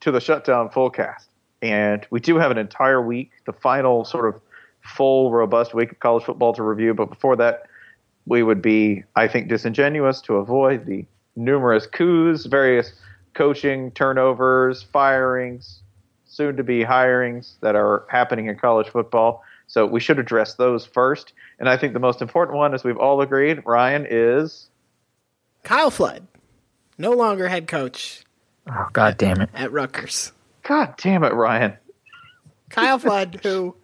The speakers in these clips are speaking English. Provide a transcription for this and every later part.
to the Shutdown Fullcast. And we do have an entire week, the final sort of full, robust week of college football to review. But before that, we would be, I think, disingenuous to avoid the numerous coups, various coaching turnovers, firings, soon to be hirings that are happening in college football. So we should address those first. And I think the most important one, as we've all agreed, Ryan, is Kyle Flood, no longer head coach Oh, God damn it. at Rutgers. God damn it, Ryan. Kyle Flood, who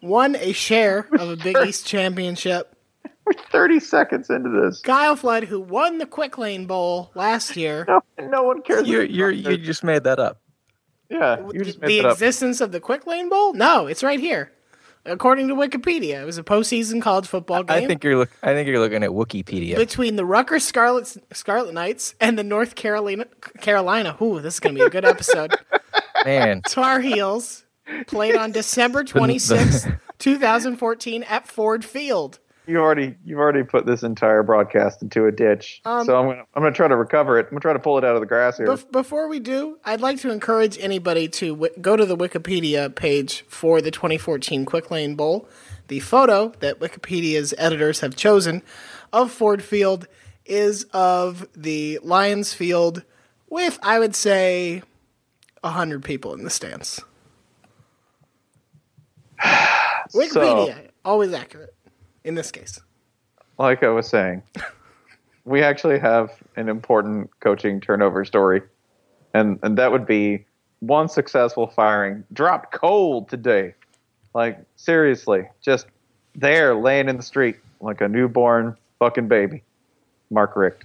won a share of a Big East championship. We're 30 seconds into this. Kyle Flood, who won the Quick Lane Bowl last year. No, no one cares. You you you just made that up. yeah, you just the made it up. existence of the Quick Lane Bowl? No, it's right here. According to Wikipedia, it was a postseason college football game I think you're look. I think you're looking at Wikipedia. between the Rutgers Scarlet Scarlet Knights and the North Carolina Carolina. Ooh, this is gonna be a good episode. Man, Tar Heels played on December twenty sixth, two thousand fourteen, at Ford Field. You already you've already put this entire broadcast into a ditch. Um, so I'm gonna I'm gonna try to recover it. I'm gonna try to pull it out of the grass here. Bef- before we do, I'd like to encourage anybody to w- go to the Wikipedia page for the 2014 Quick Lane Bowl. The photo that Wikipedia's editors have chosen of Ford Field is of the Lions Field with, I would say, 100 people in the stands. Wikipedia, always accurate in this case. like I was saying, we actually have an important coaching turnover story, and and that would be one successful firing dropped cold today. Like seriously, just there laying in the street like a newborn fucking baby. Mark Richt,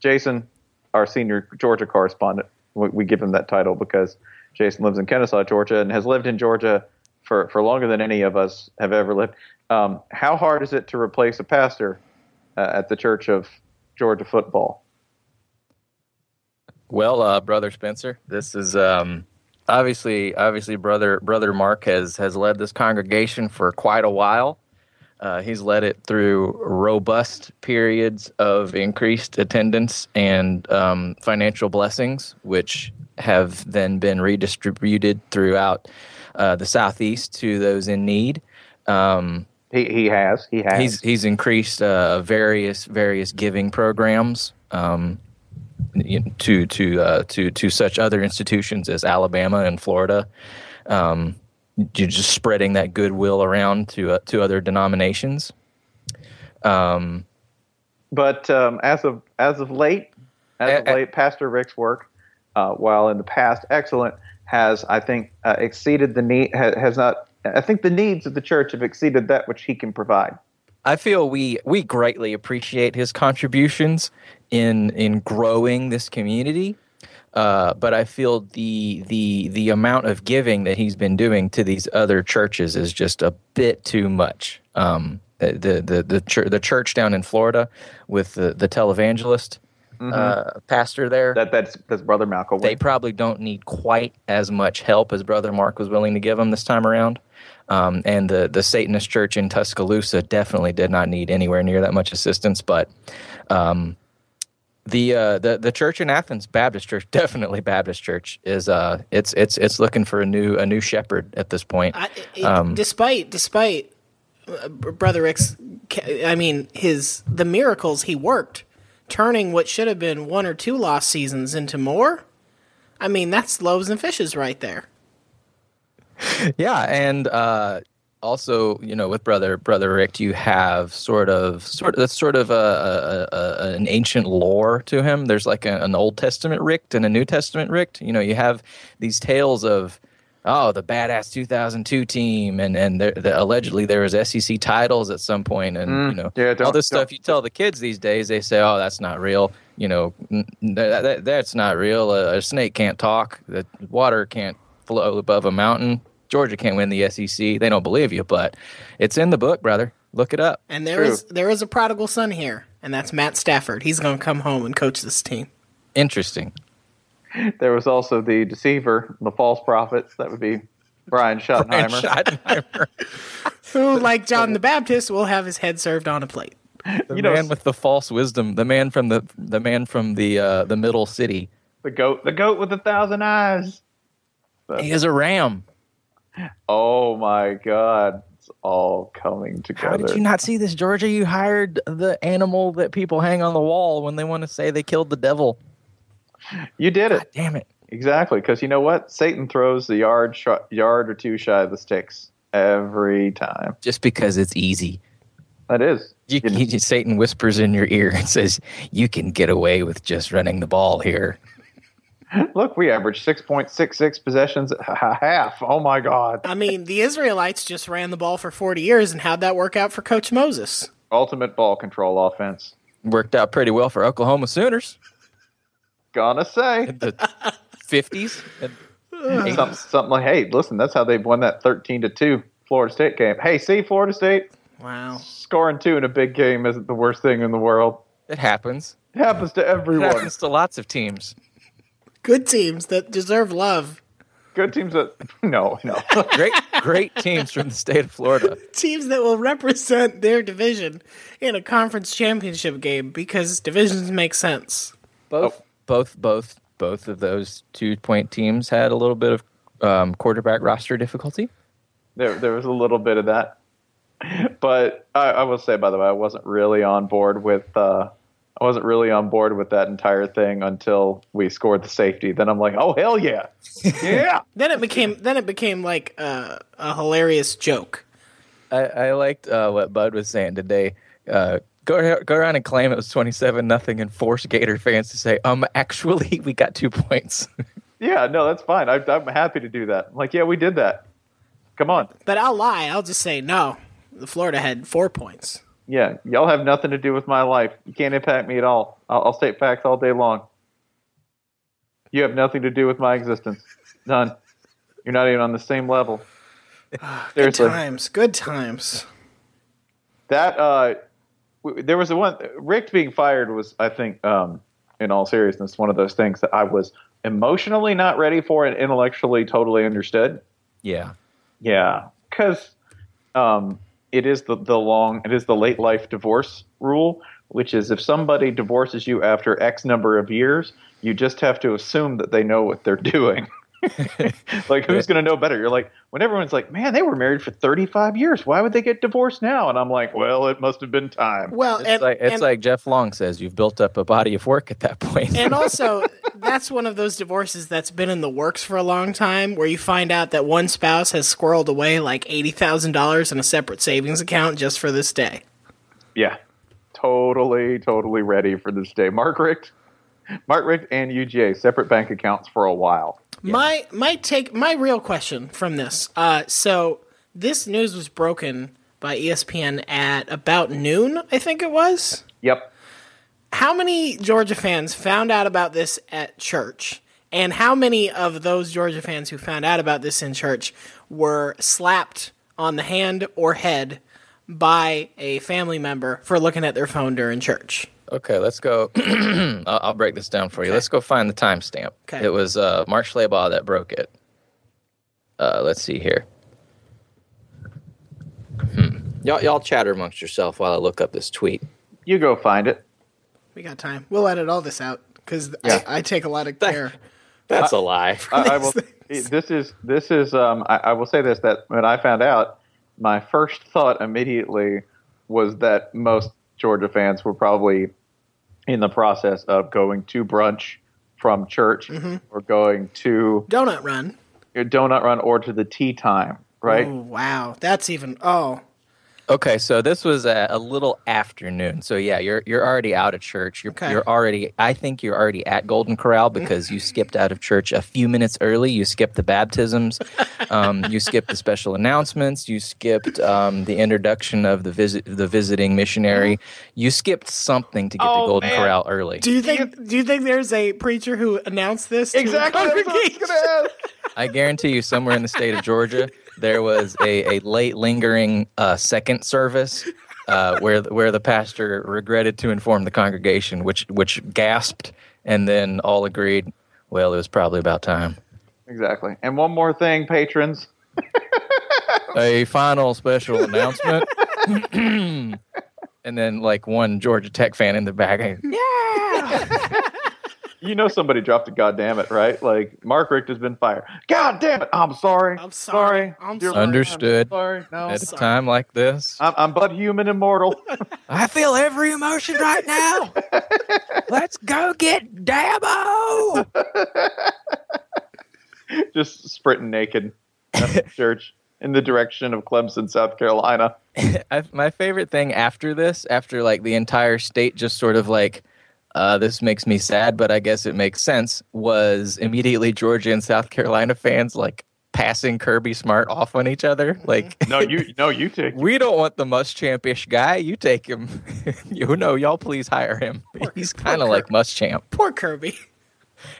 Jason, our senior Georgia correspondent. We, we give him that title because Jason lives in Kennesaw, Georgia, and has lived in Georgia for, for longer than any of us have ever lived. Um, how hard is it to replace a pastor uh, at the Church of Georgia football? well, uh, brother Spencer, this is um, obviously obviously brother brother Mark has has led this congregation for quite a while. Uh, he's led it through robust periods of increased attendance and um, financial blessings, which have then been redistributed throughout uh, the southeast to those in need. Um, He he has he has. he's he's increased uh, various various giving programs um, to to uh, to to such other institutions as Alabama and Florida. Um, you're just spreading that goodwill around to uh, to other denominations. Um, but um, as of as of late, as of Eh, eh. late, Pastor Richt's work, uh, while in the past excellent, has I think uh, exceeded the need ha, has not. I think the needs of the church have exceeded that which he can provide. I feel we we greatly appreciate his contributions in in growing this community. Uh, but I feel the the the amount of giving that he's been doing to these other churches is just a bit too much. Um, the the the the, chur- the church down in Florida with the the televangelist uh, pastor there. That that's that's brother Malcolm. they probably don't need quite as much help as Brother Mark was willing to give them this time around. Um, and the the Satanist church in Tuscaloosa definitely did not need anywhere near that much assistance. But um, the uh, the the church in Athens, Baptist Church, definitely Baptist Church, is uh, it's it's it's looking for a new a new shepherd at this point. I, it- Um, despite despite uh, brother Richt's, I mean his the miracles he worked, turning what should have been one or two lost seasons into more. I mean that's loaves and fishes right there. Yeah, and uh, also, you know, with brother brother Richt, you have sort of sort of that's sort of a, a, a an ancient lore to him. There's like a, an Old Testament Richt and a New Testament Richt. You know, you have these tales of oh the badass 2002 team, and and there, the, allegedly there was SEC titles at some point, and Mm, you know yeah, all don't- this stuff you tell the kids these days, they say, oh that's not real. You know, n- n- that, that, that's not real. A, a snake can't talk. The water can't flow above a mountain. Georgia can't win the SEC. They don't believe you, but it's in the book, brother. Look it up. And there is there is a prodigal son here, and that's Matt Stafford. He's going to come home and coach this team. Interesting. There was also the deceiver, the false prophets. That would be Brian Brian Schottenheimer. Schottenheimer, Who, like John the Baptist, will have his head served on a plate. the You know, man with the false wisdom, the man from the the man from the uh, the middle city. the goat, the goat with a thousand eyes. He is a ram. Oh my God, it's all coming together. How did you not see this, Georgia? You hired the animal that people hang on the wall when they want to say they killed the devil. You did it Damn it. exactly because you know what? Satan throws the yard sh- yard or two shy of the sticks every time. Just because it's easy. That is. You, You- he- Satan whispers in your ear and says, "You can get away with just running the ball here." Look, we averaged six point six six possessions a half. Oh my God! I mean, the Israelites just ran the ball for 40 years, and how'd that work out for Coach Moses? Ultimate ball control offense. Worked out pretty well for Oklahoma Sooners Gonna say in the fifties. something, something like, hey, listen, that's how they've won that thirteen to two Florida State game. Hey, see, Florida State Wow. scoring two in a big game isn't the worst thing in the world. It happens. It happens to everyone. It happens to lots of teams. Good teams that deserve love. Good teams that no, no. Great, great teams from the state of Florida. Teams that will represent their division in a conference championship game because divisions make sense. Both, oh. Both, both, both of those two-point teams had a little bit of um, quarterback roster difficulty. there, there was a little bit of that. But I, I will say, by the way, I wasn't really on board with. Uh, I wasn't really on board with that entire thing until we scored the safety. Then I'm like, oh hell yeah, yeah. Then it became then it became like uh, a hilarious joke. I, I liked uh, what Bud was saying today. Uh, go go around and claim it was twenty-seven nothing, and force Gator fans to say, "Um, actually, we got two points." Yeah, no, that's fine. I, I'm happy to do that. I'm like, yeah, we did that. Come on. But I'll lie. I'll just say no. The Florida had four points. Yeah, y'all have nothing to do with my life. You can't impact me at all. I'll, I'll state facts all day long. You have nothing to do with my existence. None. You're not even on the same level. Good Seriously. times. Good times. That uh, w- there was a one. Richt being fired was, I think, um, in all seriousness, one of those things that I was emotionally not ready for and intellectually totally understood. yeah, Yeah, because um, it is the the long it is the late life divorce rule, which is if somebody divorces you after X number of years, you just have to assume that they know what they're doing. like who's going to know better? You're like when everyone's like, "Man, they were married for 35 years. Why would they get divorced now?" And I'm like, "Well, it must have been time." Well, it's and, like it's and, like Jeff Long says, you've built up a body of work at that point. and also that's one of those divorces that's been in the works for a long time where you find out that one spouse has squirreled away like $80,000 in a separate savings account just for this day. Yeah, totally, totally ready for this day. Mark Richt, Mark Richt and UGA separate bank accounts for a while. My my take my real question from this. Uh, so this news was broken by ESPN at about noon, I think it was. Yep. How many Georgia fans found out about this at church? And how many of those Georgia fans who found out about this in church were slapped on the hand or head by a family member for looking at their phone during church? Okay, let's go. I'll, I'll break this down for you. Let's go find the timestamp. Okay. It was uh, Mark Schlabach that broke it. Uh, let's see here. Hmm. Y'all, y'all chatter amongst yourself while I look up this tweet. You go find it. We got time. We'll edit all this out because Yeah. I, I take a lot of care. That's a lie. I, I will. This is this is. Um, I, I will say this: that when I found out, my first thought immediately was that most Georgia fans were probably in the process of going to brunch from church mm-hmm. or going to Donut run. your donut run or to the tea time. Right? Oh, wow. That's even. Oh, Okay, so this was a, a little afternoon. So yeah, you're you're already out of church. You're Okay. you're already. I think you're already at Golden Corral because you skipped out of church a few minutes early. You skipped the baptisms. Um, you skipped the special announcements. You skipped um, the introduction of the visit the visiting missionary. You skipped something to get Oh, to Golden man. Corral early. do you think? Do you think there's a preacher who announced this? to Exactly. That's what I was congregation? gonna ask. I guarantee you, somewhere in the state of Georgia, there was a, a late lingering uh, second service uh, where where the pastor regretted to inform the congregation, which which gasped and then all agreed. Well, it was probably about time. Exactly. And one more thing, patrons. A final special announcement. and then, like one Georgia Tech fan in the back, You know somebody dropped a goddamn it, right? Like Mark Richt has been fired. God damn it! I'm sorry. I'm sorry. I'm Dear sorry. Understood. I'm sorry. No, at a time like this, I'm, I'm but human immortal. I feel every emotion right now. Let's go get Dabo. Just sprinting naked out of church in the direction of Clemson, South Carolina. I, my favorite thing after this, after like the entire state just sort of like, uh, this makes me sad, but I guess it makes sense, was immediately Georgia and South Carolina fans like passing Kirby Smart off on each other. Like, No, you no, you take. we don't want the Muschampish guy. You take him. you know, y'all please hire him. He's kind of like Muschamp. Poor Kirby.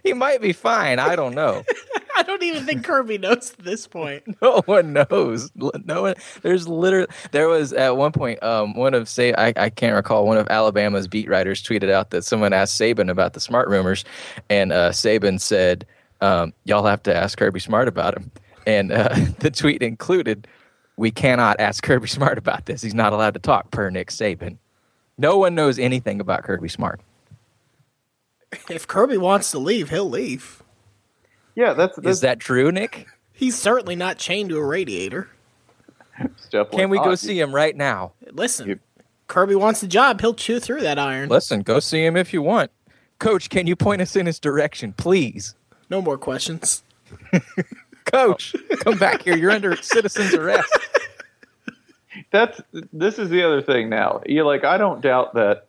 He might be fine. I don't know. I don't even think Kirby knows at this point. no one knows. No one. There's literally. There was at one point. Um, one of say I, I can't recall. One of Alabama's beat writers tweeted out that someone asked Saban about the smart rumors, and uh, Saban said, um, "Y'all have to ask Kirby Smart about him." And uh, the tweet included, "We cannot ask Kirby Smart about this. He's not allowed to talk." Per Nick Saban. No one knows anything about Kirby Smart. If Kirby wants to leave, he'll leave. Yeah, that's, that's Is that true, Nick? He's certainly not chained to a radiator. Steph Can we go Went, see him right now? Listen, You- Kirby wants the job. He'll chew through that iron. Listen, go see him if you want. Coach, can you point us in his direction, please? No more questions. Coach, come back here. You're under citizen's arrest. that's this is the other thing now. You like I don't doubt that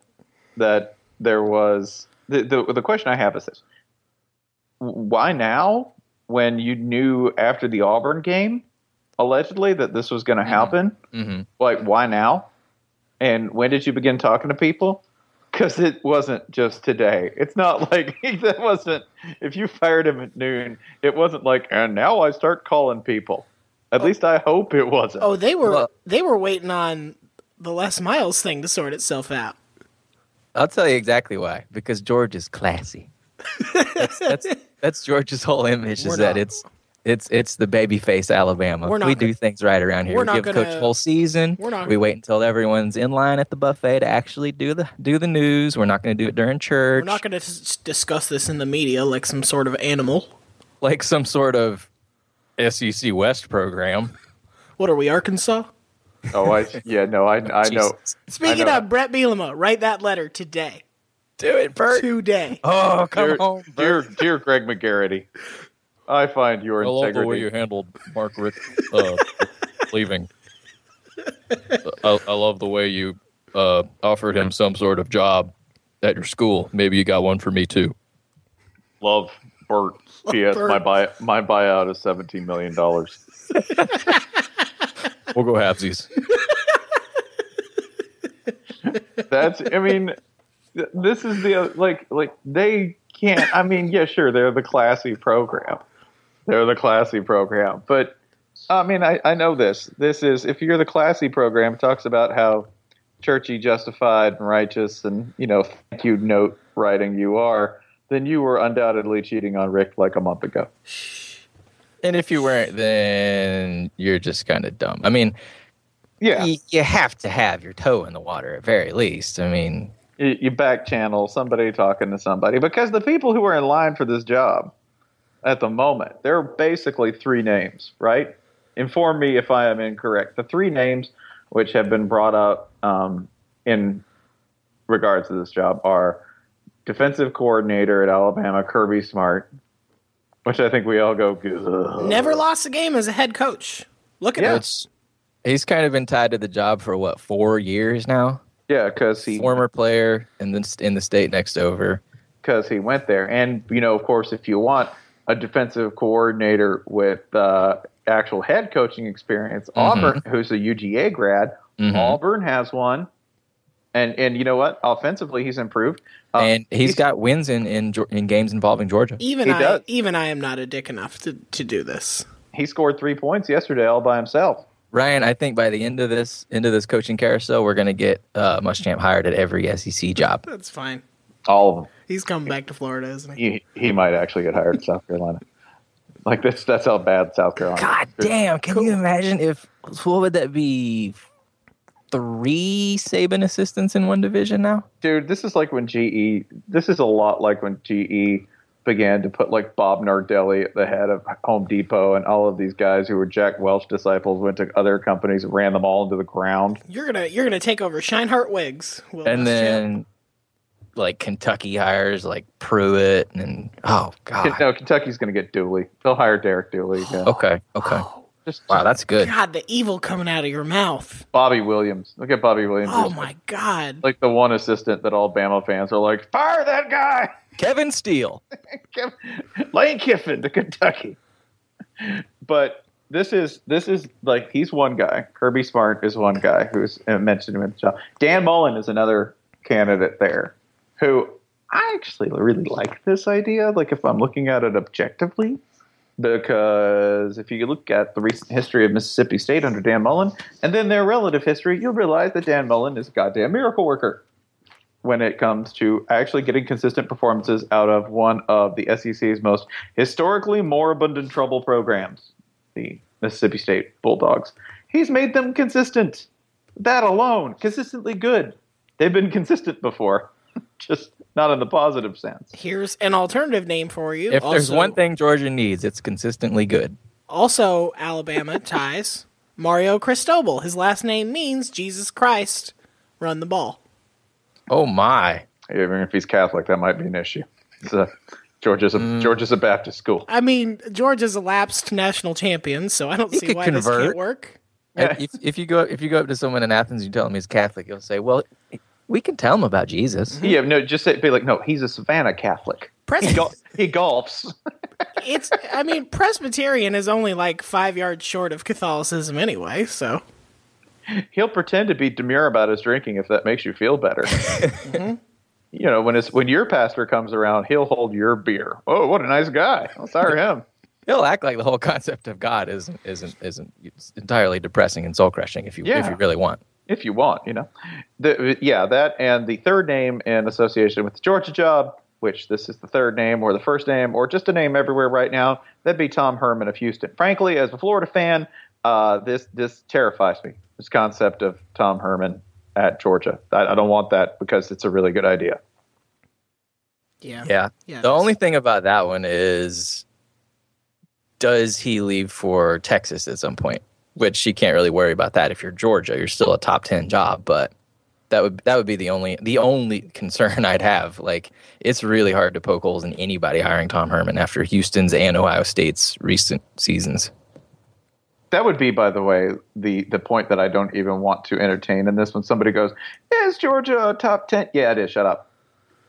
that there was the the, the question I have is this: Why now? When you knew after the Auburn game, allegedly that this was going to happen, Mhm. like why now? And when did you begin talking to people? Because it wasn't just today. It's not like that wasn't. If you fired him at noon, it wasn't like. And now I start calling people. At least I hope it wasn't. Oh, they were Well- they were waiting on the Les Miles thing to sort itself out. I'll tell you exactly why. Because George is classy. That's that's, that's George's whole image We're is that not- it's it's it's the babyface Alabama. We're not we gonna- do things right around here. we're We not give gonna- coach whole season. we're not- we wait until everyone's in line at the buffet to actually do the do the news. We're not going to do it during church. We're not going to discuss this in the media like some sort of animal. like some sort of SEC West program. What are we, Arkansas? Oh, I yeah, no, I I know. Jesus. Speaking know. of Bret Bielema, write that letter today. Do it, Bert. Today. Oh, come Dear, home, dear, Bert. dear Greg McGarity, I find your integrity. I love the way You handled Mark Richt uh, leaving. I, I love the way you uh, offered him some sort of job at your school. Maybe you got one for me too. Love Bert. P.S. Bert. My buy my buyout is seventeen million dollars. We'll go halvesies. That's. I mean, th- this is the like like they can't. I mean, yeah, sure, they're the classy program. They're the classy program, but I mean, I, I know this. This is if you're the classy program, it talks about how churchy, justified, and righteous, and you know, thank you note writing you are. Then you were undoubtedly cheating on Richt like a month ago. And if you weren't, then you're just kind of dumb. I mean, Yeah, y- you have to have your toe in the water at very least. I mean, you, you back channel somebody talking to somebody because the people who are in line for this job at the moment there are basically three names right inform me if i am incorrect the three names which have been brought up um, in regards to this job are defensive coordinator at alabama kirby smart which i think we all go "Ugh." Never lost a game as a head coach. Look at Yeah. him. it's he's kind of been tied to the job for what four years now. yeah because he Former player in the in the state next over. because he went there. And you know, of course, if you want a defensive coordinator with uh, actual head coaching experience, Auburn, who's a UGA grad, Mhm. Auburn has one. And and you know what? Offensively, he's improved. Uh, and he's got wins in, in in games involving Georgia. Even He I, does. even I am not a dick enough to, to do this. he scored three points yesterday all by himself. Ryan, I think by the end of this end of this coaching carousel, we're going to get uh, Muschamp hired at every SEC job. That's fine. All of them. He's coming back to Florida, isn't he? He, he might actually get hired in South Carolina. Like that's that's how bad South Carolina. God is. damn! Can you imagine if what would that be? Three Saban assistants in one division now. dude, this is like when GE. This is a lot like when GE began to put like Bob Nardelli at the head of Home Depot, and all of these guys who were Jack Welch disciples went to other companies, and ran them all into the ground. You're gonna you're gonna take over Shineheart Wigs, Will and Muschamp. then like Kentucky hires like Pruitt and oh god. No, Kentucky's going to get Dooley. They'll hire Derek Dooley again. Okay, okay. Just, Wow, that's good. God, the evil coming out of your mouth. Bobby Williams. Look at Bobby Williams. Oh my God. Like the one assistant that all Bama fans are like, fire that guy, Kevin Steele. Lane Kiffin to Kentucky. But this is this is like he's one guy. Kirby Smart is one guy who's uh, mentioned him in the job. Dan Mullen is another candidate there, who I actually really like this idea. Like if I'm looking at it objectively, because if you look at the recent history of Mississippi State under Dan Mullen, and then their relative history, you'll realize that Dan Mullen is a goddamn miracle worker when it comes to actually getting consistent performances out of one of the SEC's most historically moribund and trouble programs, the Mississippi State Bulldogs. He's made them consistent. That alone, consistently good. They've been consistent before, just not in the positive sense. Here's an alternative name for you. If there's one thing Georgia needs, it's consistently good. Also, Alabama ties Mario Cristobal. His last name means Jesus Christ. Run the ball. Oh my. Even if he's Catholic, that might be an issue. It's a, Georgia's a Mm. Georgia's a Baptist school. I mean, Georgia's a lapsed national champion, so I don't He see could why this can't work. If, if you go if you go up to someone in Athens and you tell him he's Catholic, he'll say, "Well, we can tell him about Jesus." Yeah, no, just say, be like, no, he's a Savannah Catholic. Pres- He, gol- he golfs. it's I mean, Presbyterian is only like five yards short of Catholicism anyway, so He'll pretend to be demure about his drinking if that makes you feel better. Mm-hmm. You know, when it's when your pastor comes around, he'll hold your beer. Oh, what a nice guy! Let's hire him. He'll act like the whole concept of God isn't isn't isn't entirely depressing and soul crushing if you if you really want. If you want, you know. The, yeah, that and the third name in association with the Georgia job, which this is the third name or the first name or just a name everywhere right now, that'd be Tom Herman of Houston. Frankly, as a Florida fan, uh, this this terrifies me. This concept of Tom Herman at Georgia. I, I don't want that because it's a really good idea. yeah. Yeah. Yeah, the only thing about that one is does he leave for Texas at some point? Which you can't really worry about that if you're Georgia. You're still a top 10 job, but that would that would be the only the only concern I'd have. Like it's really hard to poke holes in anybody hiring Tom Herman after Houston's and Ohio State's recent seasons. That would be, by the way, the the point that I don't even want to entertain in this. When somebody goes, "Is Georgia a top 10? Yeah, it is. Shut up.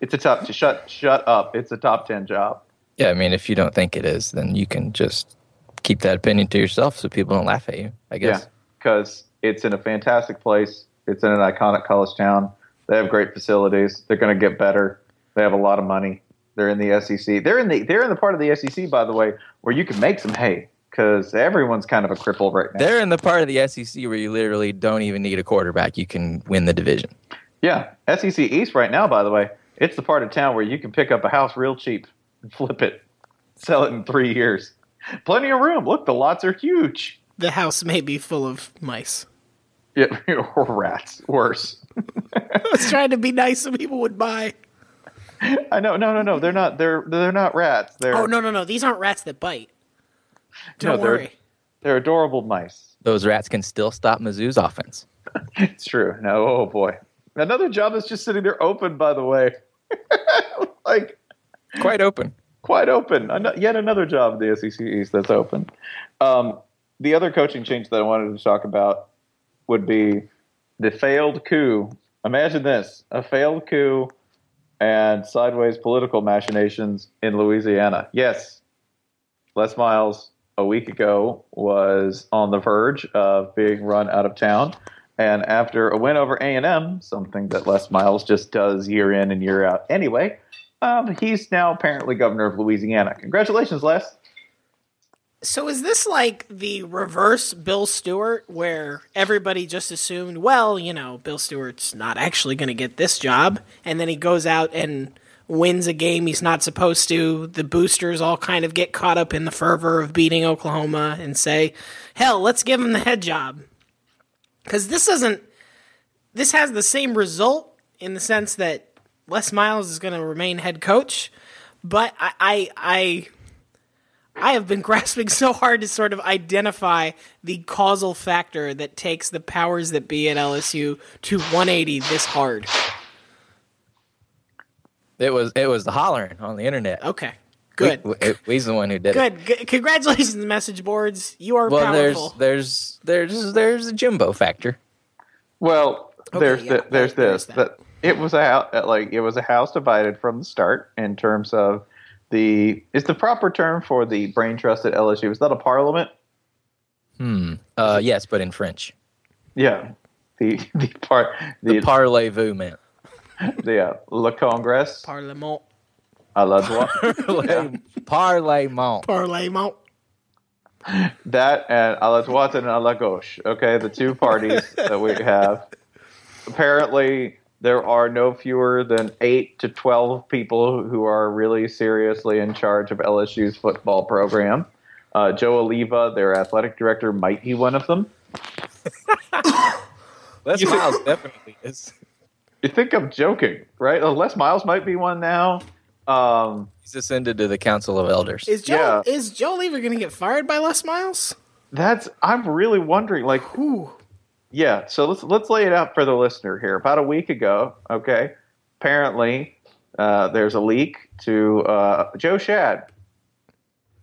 It's a top. Shut shut up. It's a top ten job. Yeah, I mean, if you don't think it is, then you can just keep that opinion to yourself so people don't laugh at you. I guess. Yeah, because it's in a fantastic place. It's in an iconic college town. They have great facilities. They're going to get better. They have a lot of money. They're in the SEC. They're in the they're in the part of the SEC, by the way, where you can make some hay because everyone's kind of a cripple right now. They're in the part of the SEC where you literally don't even need a quarterback. You can win the division. Yeah, SEC East right now, by the way, it's the part of town where you can pick up a house real cheap and flip it, sell it in three years. Plenty of room. Look, the lots are huge. The house may be full of mice. Yeah, or rats. Worse. I was trying to be nice so people would buy. I know. No, no, no. They're not. They're they're not rats. They're Oh no no no! These aren't rats that bite. no, Don't they're worry. they're adorable mice. Those rats can still stop Mizzou's offense. It's true. No, oh boy. Another job is just sitting there open. By the way, like Quite open. Quite open. Ano- Yet another job in the SEC East that's open. Um, the other coaching change that I wanted to talk about would be the failed coup. Imagine this: a failed coup and sideways political machinations in Louisiana. Yes, Les Miles a week ago was on the verge of being run out of town. And after a win over A&M, something that Les Miles just does year in and year out anyway, um, he's now apparently governor of Louisiana. Congratulations, Les. So is this like the reverse Bill Stewart, where everybody just assumed, well, you know, Bill Stewart's not actually going to get this job, and then he goes out and wins a game he's not supposed to. The boosters all kind of get caught up in the fervor of beating Oklahoma and say, hell, let's give him the head job. Because this doesn't, this has the same result in the sense that Les Miles is going to remain head coach, but I, I, I I have been grasping so hard to sort of identify the causal factor that takes the powers that be at LSU to 180 this hard. It was it was the hollering on the internet. Okay, good, We, we- he's the one who did it. good. Congratulations, message boards. You are Well, powerful. there's there's there's there's a Jimbo factor. Well, there's yeah, the, there's there- there's this that. It was a house like it was a house divided from the start in terms of the is the proper term for the brain trust at LSU. Is that a parliament? Hmm. Uh, yes, but in French. Yeah, the the part The the, parlez-vous man. the uh, Le Congrès Parlement. à la droite. Parlement. Parlement. that and à la droite and à la gauche. Okay, the two parties that we have. Apparently, there are no fewer than eight to twelve people who are really seriously in charge of LSU's football program. Uh, Joe Alleva, their athletic director, might be one of them. Les You- Miles definitely is. You think I'm joking, right? Les Miles might be one now. Um, He's ascended to the Council of Elders. Is Joe Yeah. is Joe Alleva going to get fired by Les Miles? that's I'm really wondering, like, Who? Yeah, so let's let's lay it out for the listener here. About a week ago, okay, apparently uh, there's a leak to uh, Joe Schad.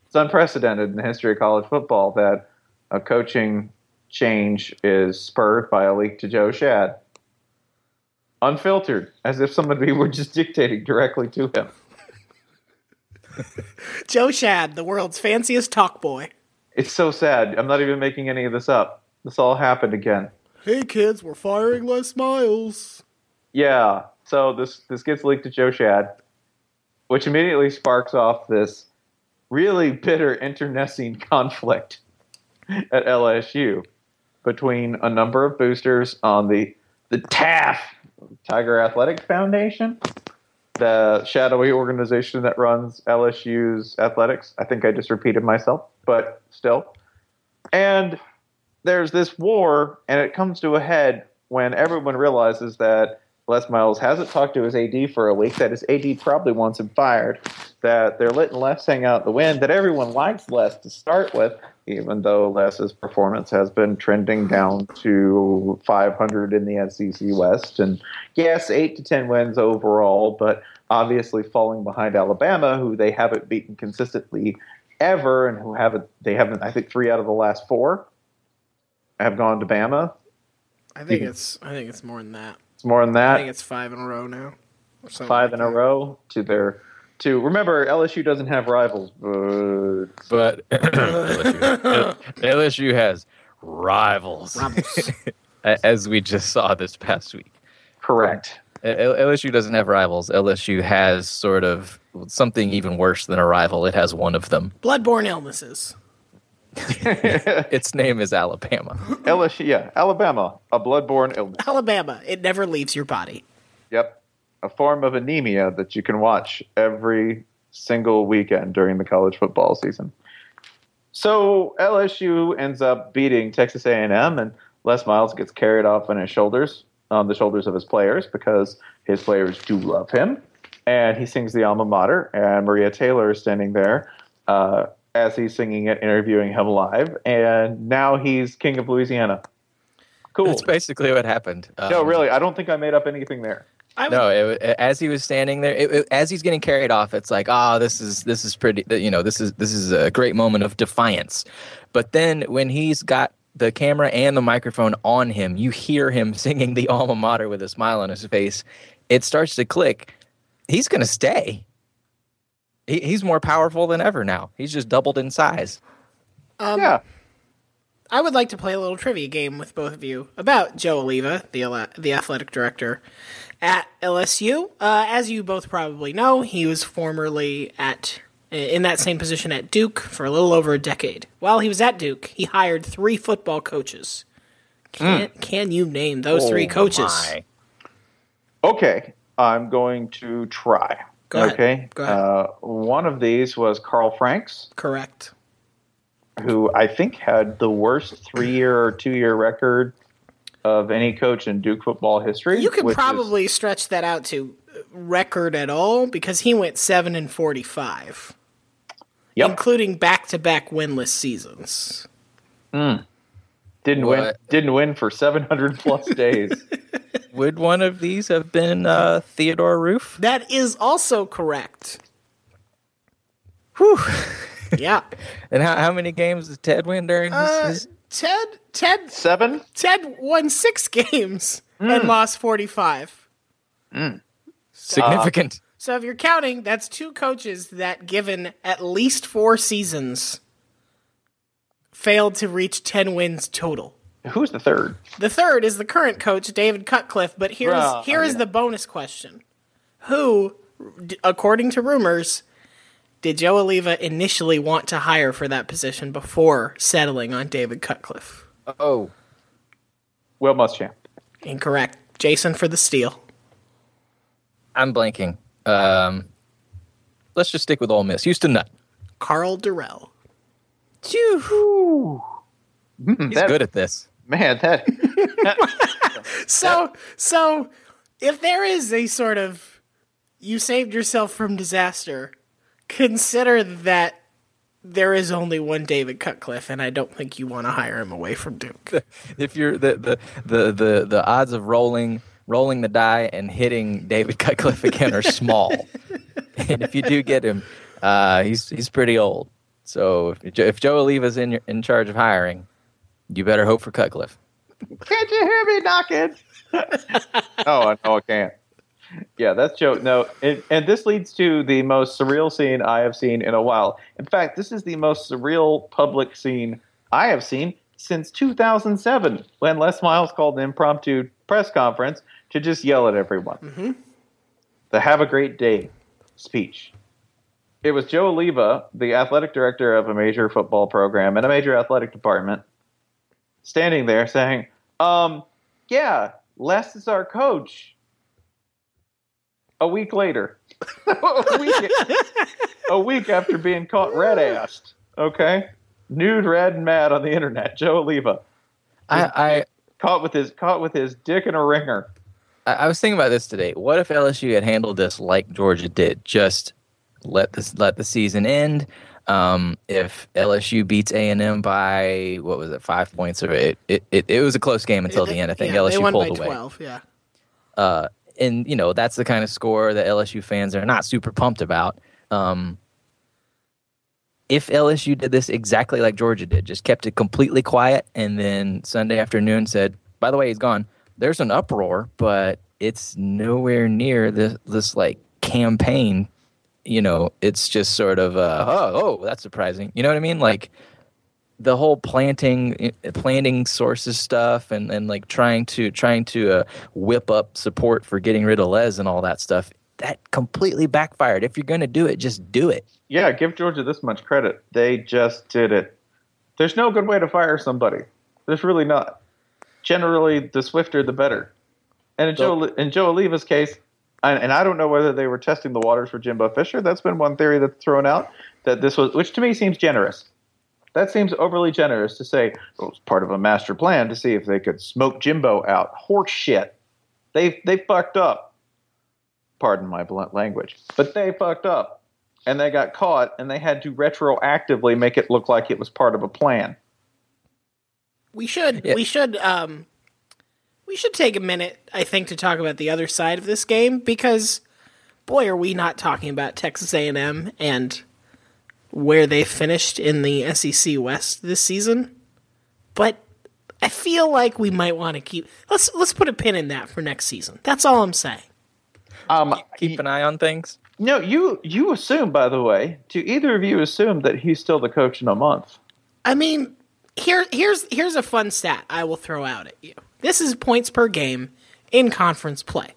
It's unprecedented in the history of college football that a coaching change is spurred by a leak to Joe Schad. Unfiltered, as if somebody were just dictating directly to him. Joe Schad, the world's fanciest talk boy. It's so sad. I'm not even making any of this up. This all happened again. Hey kids, we're firing Les Miles. Yeah. So this this gets leaked to Joe Schad, which immediately sparks off this really bitter internecine conflict at LSU between a number of boosters on the the TAF Tiger Athletic Foundation, the shadowy organization that runs LSU's athletics. I think I just repeated myself, but still. And there's this war, and it comes to a head when everyone realizes that Les Miles hasn't talked to his AD for a week, that his AD probably wants him fired, that they're letting Les hang out the wind, that everyone likes Les to start with, even though Les's performance has been trending down to 500 in the SEC West. And yes, 8 to 10 wins overall, but obviously falling behind Alabama, who they haven't beaten consistently ever, and who haven't, they haven't, I think, three out of the last four have gone to Bama. I think it's I think it's more than that. It's more than that. I think it's five in a row now. five like in a row to their to remember LSU doesn't have rivals, but but LSU, LSU has rivals, Rivals. as we just saw this past week. correct. Uh, LSU doesn't have rivals. LSU has sort of something even worse than a rival. It has one of them. Bloodborne illnesses. Its name is Alabama. LSU, yeah, Alabama, a bloodborne illness. Alabama. It never leaves your body. Yep, a form of anemia that you can watch every single weekend during the college football season. So LSU ends up beating Texas A&M, and Les Miles gets carried off on his shoulders, on the shoulders of his players, because his players do love him. And he sings the alma mater, and Maria Taylor is standing there uh, as he's singing it, interviewing him live, and now he's king of Louisiana. Cool. That's basically what happened. no, Um, really, I don't think I made up anything there. I would, No, it, it- as he was standing there, it, it- as he's getting carried off, it's like, ah, this is this is pretty. You know, this is this is a great moment of defiance. But then when he's got the camera and the microphone on him, you hear him singing the alma mater with a smile on his face. It starts to click. He's going to stay. He, he's more powerful than ever now. He's just doubled in size. yeah. I would like to play a little trivia game with both of you about Joe Alleva, the the athletic director at LSU. Uh, as you both probably know, he was formerly at in that same position at Duke for a little over a decade. While he was at Duke, he hired three football coaches. Can, can you name those three coaches? My. Okay, I'm going to try. Go ahead. Okay. Go ahead. Uh, one of these was Carl Franks, Correct. who I think had the worst three-year or two-year record of any coach in Duke football history. You could which is- probably stretch that out to record at all because he went seven and forty-five, Yep. including back-to-back winless seasons. didn't win. Didn't win for 700 plus days. Would one of these have been uh, Theodore Roof? That is also correct. Whew. yeah. And how, how many games did Ted win during his, Uh, his Ted Ted Seven. Ted won six games and lost forty-five. significant? So if you're counting, that's two coaches that, given at least four seasons, failed to reach ten wins total. Who's the third? The third is the current coach, David Cutcliffe. But here's Bruh, here is yeah. the bonus question: Who, according to rumors, did Joe Alleva initially want to hire for that position before settling on David Cutcliffe? oh, Will Muschamp. Incorrect. Jason for the steal. I'm blanking. Um, let's just stick with Ole Miss. Houston Nutt. Carl Durrell. He's that- good at this. Man, that So so if there is a sort of you saved yourself from disaster, consider that there is only one David Cutcliffe, and I don't think you want to hire him away from Duke. If you're the the, the, the, the odds of rolling rolling the die and hitting David Cutcliffe again are small. and if you do get him, uh, he's he's pretty old. So if, if Joe Alleva's in in charge of hiring, you better hope for Cutcliffe. Can't you hear me knocking? oh, I know I can't. Yeah, that's Joe. No, it, and this leads to the most surreal scene I have seen in a while. In fact, this is the most surreal public scene I have seen since 2007, when Les Miles called an impromptu press conference to just yell at everyone. Mm-hmm. The "Have a Great Day" speech. It was Joe Alleva, the athletic director of a major football program and a major athletic department, standing there saying, um, yeah, Les is our coach. A week later. a, week, a week after being caught red assed. Okay? Nude, red, and mad on the internet. Joe Alleva. I, Caught with his caught with his dick in a ringer. I I was thinking about this today. What if LSU had handled this like Georgia did? Just let this let the season end. Um, if LSU beats A and M by what was it, five points, or it, it, it, it was a close game until the end. I think yeah, LSU they won pulled by away. twelve. Yeah. Uh, and you know that's the kind of score that LSU fans are not super pumped about. Um, if LSU did this exactly like Georgia did, just kept it completely quiet, and then Sunday afternoon said, "By the way, he's gone." There's an uproar, but it's nowhere near this this like campaign you know, it's just sort of uh, oh, oh, that's surprising. You know what I mean? Like the whole planting planting sources stuff and, and like trying to trying to uh, whip up support for getting rid of Les and all that stuff that completely backfired if you're going to do it just do it Yeah, give Georgia this much credit. They just did it. There's no good way to fire somebody. There's really not. Generally, the swifter the better. And in Joe in Joe Alleva's case, and, and I don't know whether they were testing the waters for Jimbo Fisher. That's been one theory that's thrown out that this was, which to me seems generous. That seems overly generous to say well, it was part of a master plan to see if they could smoke Jimbo out. Horse shit. They they fucked up. Pardon my blunt language, but they fucked up, and they got caught, and they had to retroactively make it look like it was part of a plan. We should Yeah. we should um we should take a minute, I think, to talk about the other side of this game because boy, are we not talking about Texas A&M and where they finished in the SEC West this season. But I feel like we might want to keep let's let's put a pin in that for next season. That's all I'm saying. Um, keep an eye on things no, you you assume, by the way, do either of you assume that he's still the coach in a month? I mean, here here's here's a fun stat I will throw out at you. This is points per game in conference play.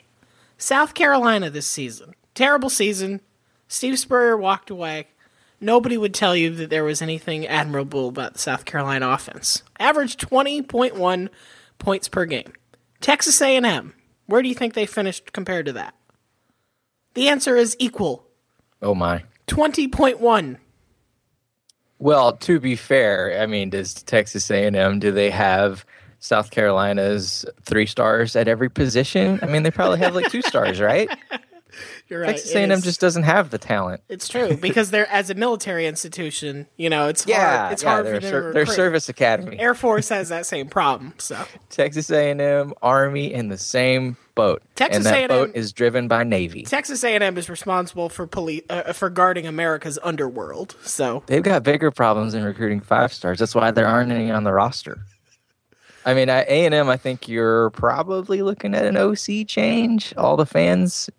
South Carolina this season, terrible season. Steve Spurrier walked away. Nobody would tell you that there was anything admirable about the South Carolina offense. Average 20.1 points per game. Texas A&M, where do you think they finished compared to that? The answer is equal. oh my 20.1. Well, to be fair, I mean, does Texas A&M do they have South Carolina's three stars at every position? I mean, they probably have like two stars, right? You're right. Texas A&M is- just doesn't have the talent. It's true because they're as a military institution. You know, it's Yeah, hard. It's yeah, hard for them ser- they're service academy. Air Force has that same problem. So Texas A&M, Army in the same boat. Texas and that A&M boat is driven by Navy. Texas A&M is responsible for police uh, for guarding America's underworld. So They've got bigger problems in recruiting five stars. That's why there aren't any on the roster. I mean, at A&M, I think you're probably looking at an OC change. All the fans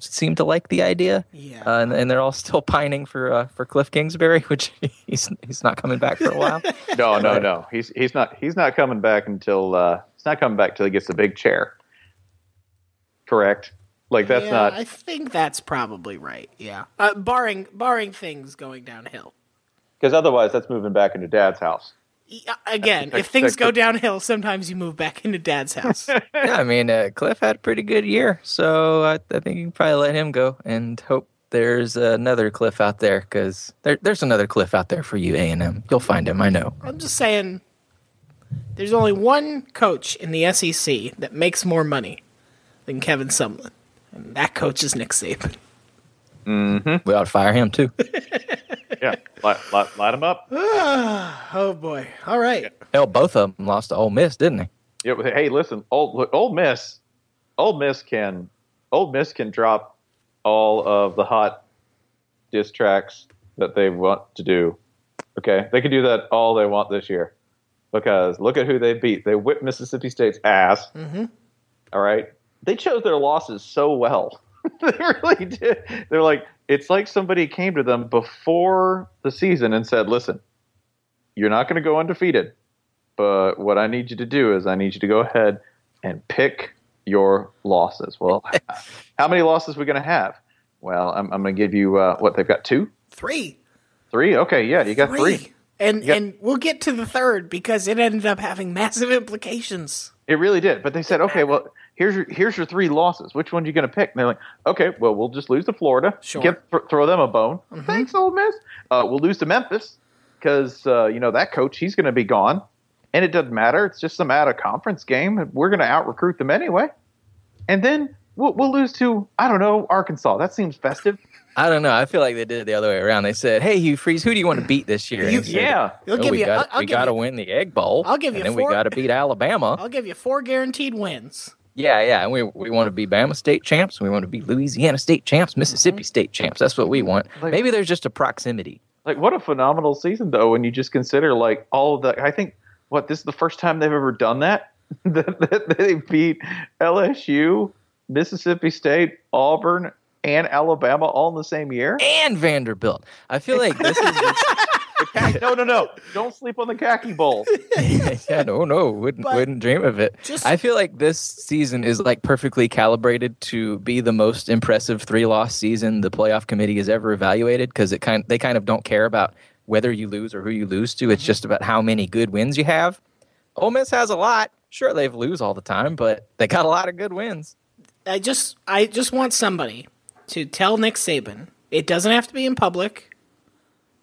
seem to like the idea, yeah, uh, and, and they're all still pining for uh, for Cliff Kingsbury, which he's he's not coming back for a while. No, no, no. He's he's not he's not coming back until uh, he's not coming back till he gets the big chair. Correct. Like that's yeah, not. I think that's probably right. Yeah, uh, barring barring things going downhill. Because otherwise, that's moving back into Dad's house. Uh, Again, if things go downhill, sometimes you move back into Dad's house. yeah, I mean, uh, Cliff had a pretty good year, so I, I think you can probably let him go and hope there's another Cliff out there because there, there's another Cliff out there for you, A and M. You'll find him, I know. I'm just saying, there's only one coach in the SEC that makes more money than Kevin Sumlin, and that coach is Nick Saban. Mm-hmm. We ought to fire him too. Yeah, light, light, light him up. oh boy! All right. Hell, both of them lost to Ole Miss, didn't they? Yeah, but hey, listen, old look, Ole Miss, Ole Miss can, Ole Miss can drop all of the hot diss tracks that they want to do. Okay, they can do that all they want this year, because look at who they beat. They whipped Mississippi State's ass. Mm-hmm. All right, they chose their losses so well. they really did. They're like, it's like somebody came to them before the season and said, "Listen, you're not going to go undefeated, but what I need you to do is I need you to go ahead and pick your losses." Well, how many losses are we going to have? Well, I'm, I'm going to give you uh, what they've got two, Three. three. Okay, yeah, you got three. And Yep. and we'll get to the third because it ended up having massive implications. It really did. But they said, okay, well, here's your here's your three losses. Which one are you going to pick? And they're like, okay, well, we'll just lose to Florida. Sure. Give, th- throw them a bone. Thanks, Ole Miss. Uh, we'll lose to Memphis because uh, you know that coach he's going to be gone, and it doesn't matter. It's just some out of conference game. We're going to out recruit them anyway. And then we'll, we'll lose to I don't know Arkansas. That seems festive. I don't know. I feel like they did it the other way around. They said, "Hey, Hugh Freeze, who do you want to beat this year?" You- he said, yeah. They'll "Oh, give we you- got, I'll, I'll we got to win the Egg Bowl. I'll give you and then four- we got to beat Alabama. I'll give you four guaranteed wins. Yeah, yeah, and we we want to be Bama State champs. We want to be Louisiana State champs, Mississippi mm-hmm. State champs. That's what we want. Like- Maybe there's just a proximity. Like what a phenomenal season though when you just consider like all of the I think what this is the first time they've ever done that that, that they beat LSU, Mississippi State, Auburn, and Alabama all in the same year? and Vanderbilt. I feel like this is khaki- no, no, no! Don't sleep on the khaki bowl. yeah, no, no, wouldn't But wouldn't dream of it. just- I feel like this season is like perfectly calibrated to be the most impressive three loss season the playoff committee has ever evaluated because it kind they kind of don't care about whether you lose or who you lose to. It's mm-hmm. just about how many good wins you have. Ole Miss has a lot. Sure, they've lose all the time, but they got a lot of good wins. I just I just want somebody to tell Nick Saban. It doesn't have to be in public.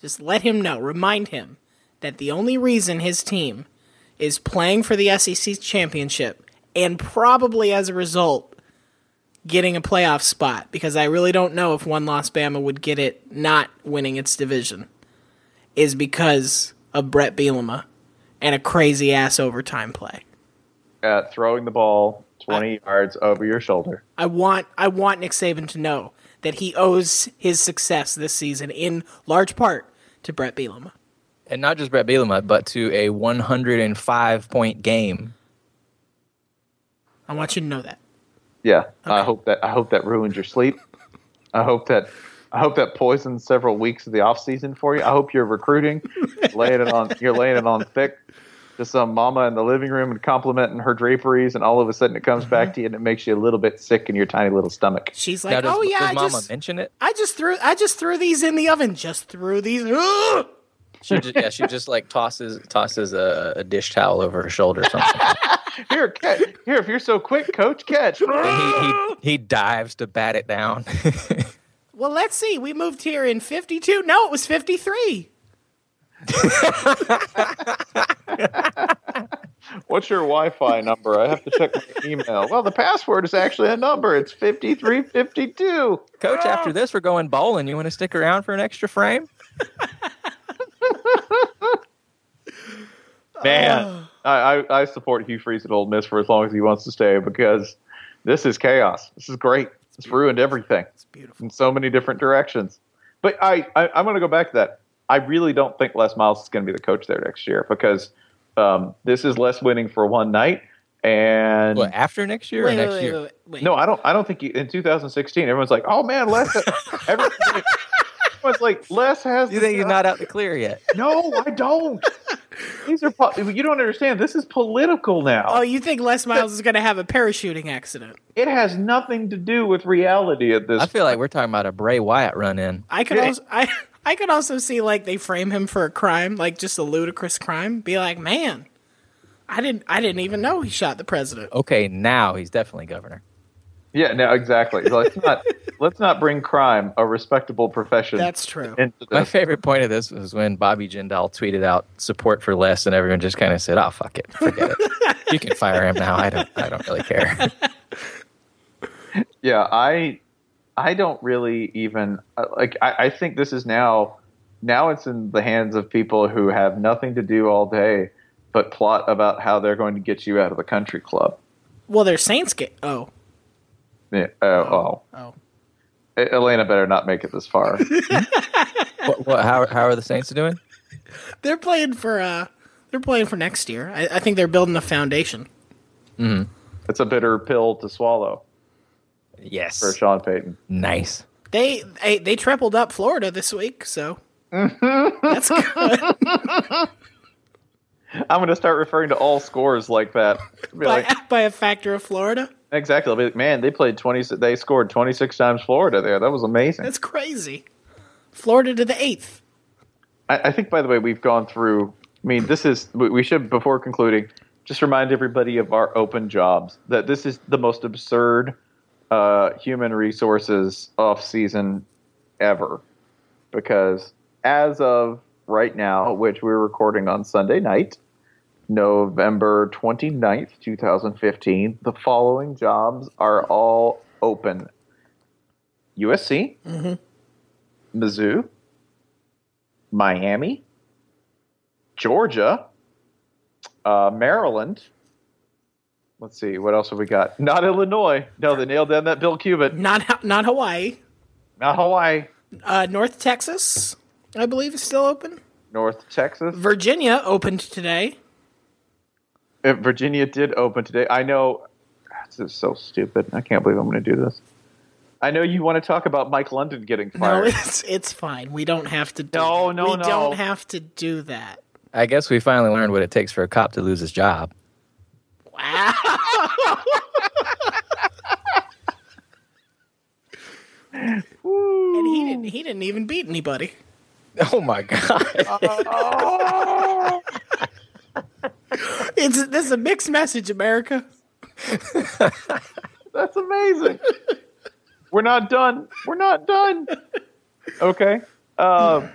Just let him know, remind him that the only reason his team is playing for the SEC championship and probably as a result getting a playoff spot because I really don't know if one loss Bama would get it not winning its division is because of Bret Bielema and a crazy ass overtime play. At throwing the ball 20 yards over your shoulder. I want I want Nick Saban to know that he owes his success this season in large part to Bret Bielema. And not just Bret Bielema, but to a 105 point game. I want you to know that. Yeah, I hope that I hope that ruins your sleep. I hope that I hope that poisons several weeks of the off season for you. I hope you're recruiting, laying it on you're laying it on thick to some mama in the living room and complimenting her draperies, and all of a sudden it comes back mm-hmm. to you and it makes you a little bit sick in your tiny little stomach. She's Now, like, does, "Oh yeah, does I Mama just mention it? I just threw I just threw these in the oven. Just threw these. She just, yeah, she just like tosses tosses a, a dish towel over her shoulder or something. Here, catch, here, if you're so quick, coach, catch. and he, he he dives to bat it down. Well, let's see. We moved here in 52. No, it was 53. What's your Wi-Fi number? I have to check my email. Well, the password is actually a number. It's fifty three fifty two. Coach, ah. after this, we're going bowling. You want to stick around for an extra frame? Man, I, I, I support Hugh Freeze at Ole Miss for as long as he wants to stay because this is chaos. This is great. It's ruined everything. It's beautiful in so many different directions. But I, I I'm going to go back to that. I really don't think Les Miles is going to be the coach there next year because um, this is Les winning for one night. And What, after next year or Wait, next wait, year? wait, wait, wait. no, I don't. I don't think he, in 2016 everyone's like, "Oh man, Les." everyone, everyone's like, "Les has." You think he's not out the clear yet? No, I don't. These are po- you don't understand. This is political now. Oh, you think Les Miles is going to have a parachuting accident? It has nothing to do with reality at this. I feel like we're talking about a Bray Wyatt run in. I could also I I could also see like they frame him for a crime, like just a ludicrous crime. Be like, man, I didn't I didn't even know he shot the president. Okay, now he's definitely governor. Yeah, no, exactly. Let's not let's not bring crime, a respectable profession. That's true. My favorite point of this was when Bobby Jindal tweeted out support for Les, and everyone just kind of said, "Oh, fuck it, forget it. You can fire him now. I don't. I don't really care." Yeah, I I don't really even uh, like. I, I think this is now now it's in the hands of people who have nothing to do all day but plot about how they're going to get you out of the country club. Well, they're Saints game. Oh, Yeah, oh, oh. oh. E- Elena better not make it this far. what, what, how, how are the Saints doing? They're playing for uh they're playing for next year. I, I think they're building a foundation. Hmm, it's a bitter pill to swallow Yes, for Sean Payton. nice. They they, they tripled up Florida this week, so that's good. I'm going to start referring to all scores like that. By, like, by a factor of Florida. exactly. I'll be like, man, they played 20. They scored 26 times Florida there. That was amazing. That's crazy. Florida to the eighth. I, I think, by the way, we've gone through. I mean, this is. we- We should, before concluding, just remind everybody of our open jobs. That this is the most absurd uh, human resources off season ever, because as of right now, which we're recording on Sunday night, November 29th, 2015, the following jobs are all open USC, Mizzou, Miami, Georgia, uh, Maryland. Let's see, what else have we got? Not Illinois. No, they nailed down that Bill Cubit. Not not Hawaii. Not Hawaii. Uh, North Texas, I believe, is still open. North Texas. Virginia opened today. Uh, Virginia did open today. I know. This is so stupid. I can't believe I'm going to do this. I know you want to talk about Mike London getting fired. No, fired. it's it's fine. We don't have to. Do No, that. no, we no. don't have to do that. I guess we finally learned what it takes for a cop to lose his job. Wow. and he didn't. He didn't even beat anybody. Oh my god! It's this is a mixed message, America. That's amazing. We're not done. We're not done. Okay. Uh,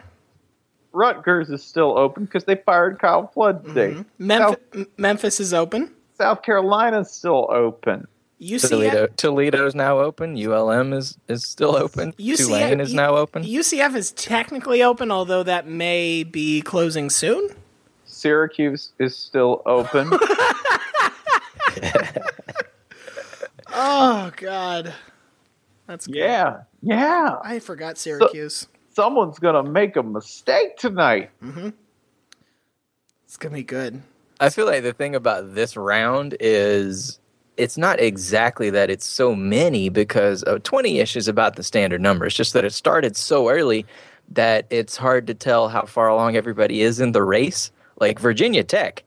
Rutgers is still open because they fired Kyle Flood today. Memphis, Memphis is open. South Carolina's still open. UCF, Toledo, Toledo's now open. ULM is is still open. Tulane is now open. UCF is technically open, although that may be closing soon. Syracuse is still open. Oh God, that's good. yeah. Yeah. I forgot Syracuse. Someone's going to make a mistake tonight. Mm-hmm. it's gonna be good. I feel like the thing about this round is it's not exactly that it's so many because uh, 20-ish is about the standard number. It's just that it started so early that it's hard to tell how far along everybody is in the race. Like Virginia Tech,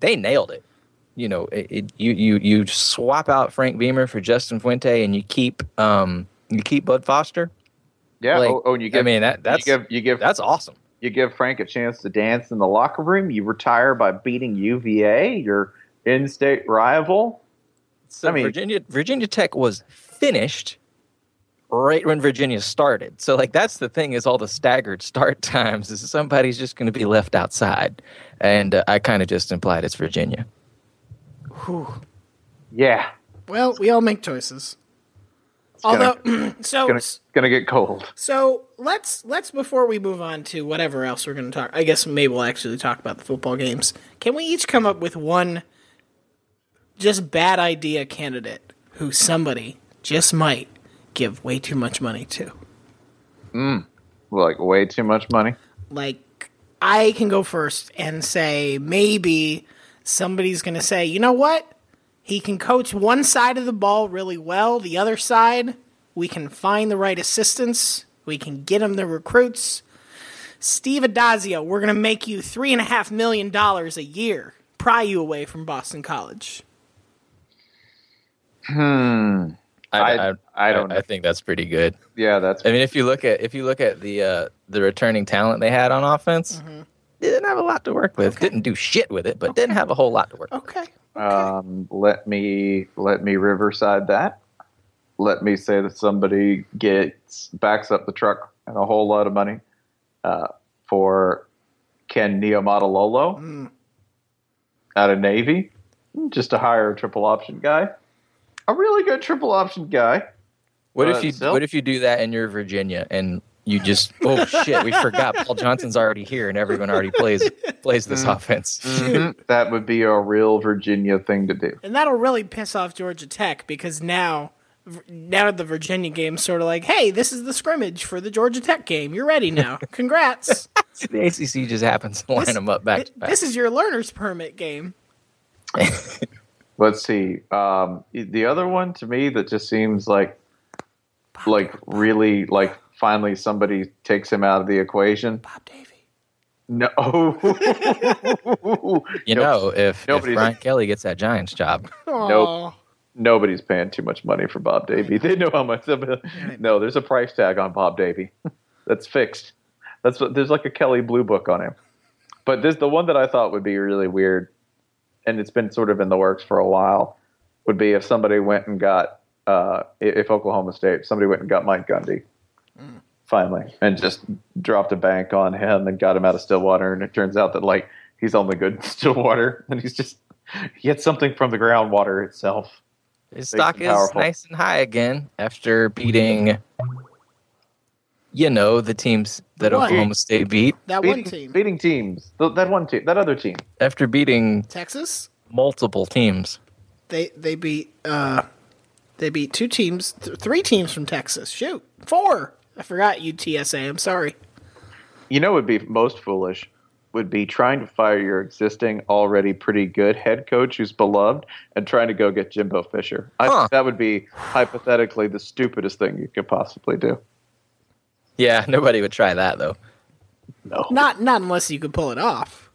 they nailed it. You know, it, it, you you you swap out Frank Beamer for Justin Fuente, and you keep um you keep Bud Foster. Yeah. Like, oh, oh, and you give, I mean that that's you give, you give that's awesome. You give Frank a chance to dance in the locker room. You retire by beating UVA, your in-state rival. So I mean- Virginia Virginia Tech was finished right when Virginia started. So like that's the thing is all the staggered start times is somebody's just going to be left outside, and uh, I kind of just implied it's Virginia. Yeah. Well, we all make choices. Gonna- Although, so Gonna, gonna get cold. so let's let's before we move on to whatever else we're going to talk. I guess maybe we'll actually talk about the football games. Can we each come up with one just bad idea candidate who somebody just might give way too much money to? Mm, Like way too much money. like I can go first and say maybe somebody's going to say, you know what? He can coach one side of the ball really well. The other side, we can find the right assistants. We can get him the recruits. Steve Addazio, we're going to make you three and a half million dollars a year, pry you away from Boston College. Hmm. I- I don't I, know. think that's pretty good. Yeah, that's I mean, if you look at if you look at the uh, the returning talent they had on offense, they didn't have a lot to work with. Didn't do shit with it, but didn't have a whole lot to work. with. Okay. Um, let me let me riverside that. Let me say that somebody gets backs up the truck and a whole lot of money uh, for Ken Niumatalolo out of Navy, just to hire a triple option guy, a really good triple option guy. What Uh, if you still- What if you do that and you're Virginia and you just oh shit we forgot Paul Johnson's already here and everyone already plays plays this offense. Mhm. that would be a real Virginia thing to do. And that'll really piss off Georgia Tech because now, now the Virginia game's sort of like, hey, this is the scrimmage for the Georgia Tech game. You're ready now. Congrats. the ACC just happens to line This- them up back to back. this is your learner's permit game. Let's see. Um, the other one to me that just seems like, like really like finally somebody takes him out of the equation. Bob Davie. No. You know, if, if Brian Kelly gets that Giants job, Nope. Nobody's paying too much money for Bob Davie. They know how much. No, there's a price tag on Bob Davie. That's fixed. That's what there's like a Kelley Blue Book on him. But this the one that I thought would be really weird, and it's been sort of in the works for a while, would be if somebody went and got uh, if Oklahoma State somebody went and got Mike Gundy finally and just dropped a bank on him and got him out of Stillwater, and it turns out that like he's only good in Stillwater, and he's just he gets something from the groundwater itself. his stock is powerful. nice and high again after beating, you know, the teams that What? Oklahoma State beat. That one team. beating teams. Th- That one team. That other team. After beating Texas. multiple teams. They they beat uh they beat two teams, th- three teams from Texas. Shoot, four. I forgot UTSA. I'm sorry. You know, what would be most foolish would be trying to fire your existing, already pretty good head coach who's beloved and trying to go get Jimbo Fisher. I Huh. think that would be hypothetically the stupidest thing you could possibly do. Yeah, nobody would try that though. No. Not not unless you could pull it off.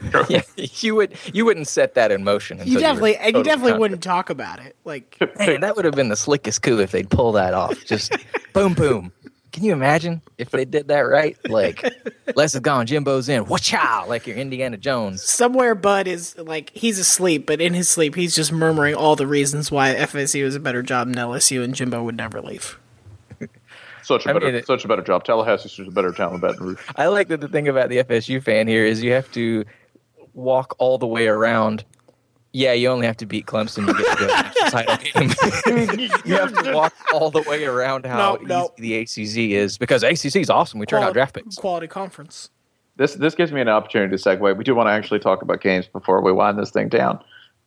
yeah, you would you wouldn't set that in motion. Until You definitely were and you definitely confident. wouldn't talk about it. Like Man, that would have been the slickest coup if they'd pull that off. Just boom, boom. Can you imagine if they did that right? Like, Les is gone, Jimbo's in. Watcha! Like you're Indiana Jones. somewhere Bud is like he's asleep, but in his sleep he's just murmuring all the reasons why FSU is a better job than LSU and Jimbo would never leave. Such a I better, mean, it- such a better job. Tallahassee's just a better town than Baton Rouge. I like that the thing about the FSU fan here is you have to walk all the way around. Yeah, you only have to beat Clemson to get to the national title game. you have to walk all the way around how No, no. easy the ACC is because ACC is awesome. We turn out draft picks. Quality conference. This this gives me an opportunity to segue. We do want to actually talk about games before we wind this thing down.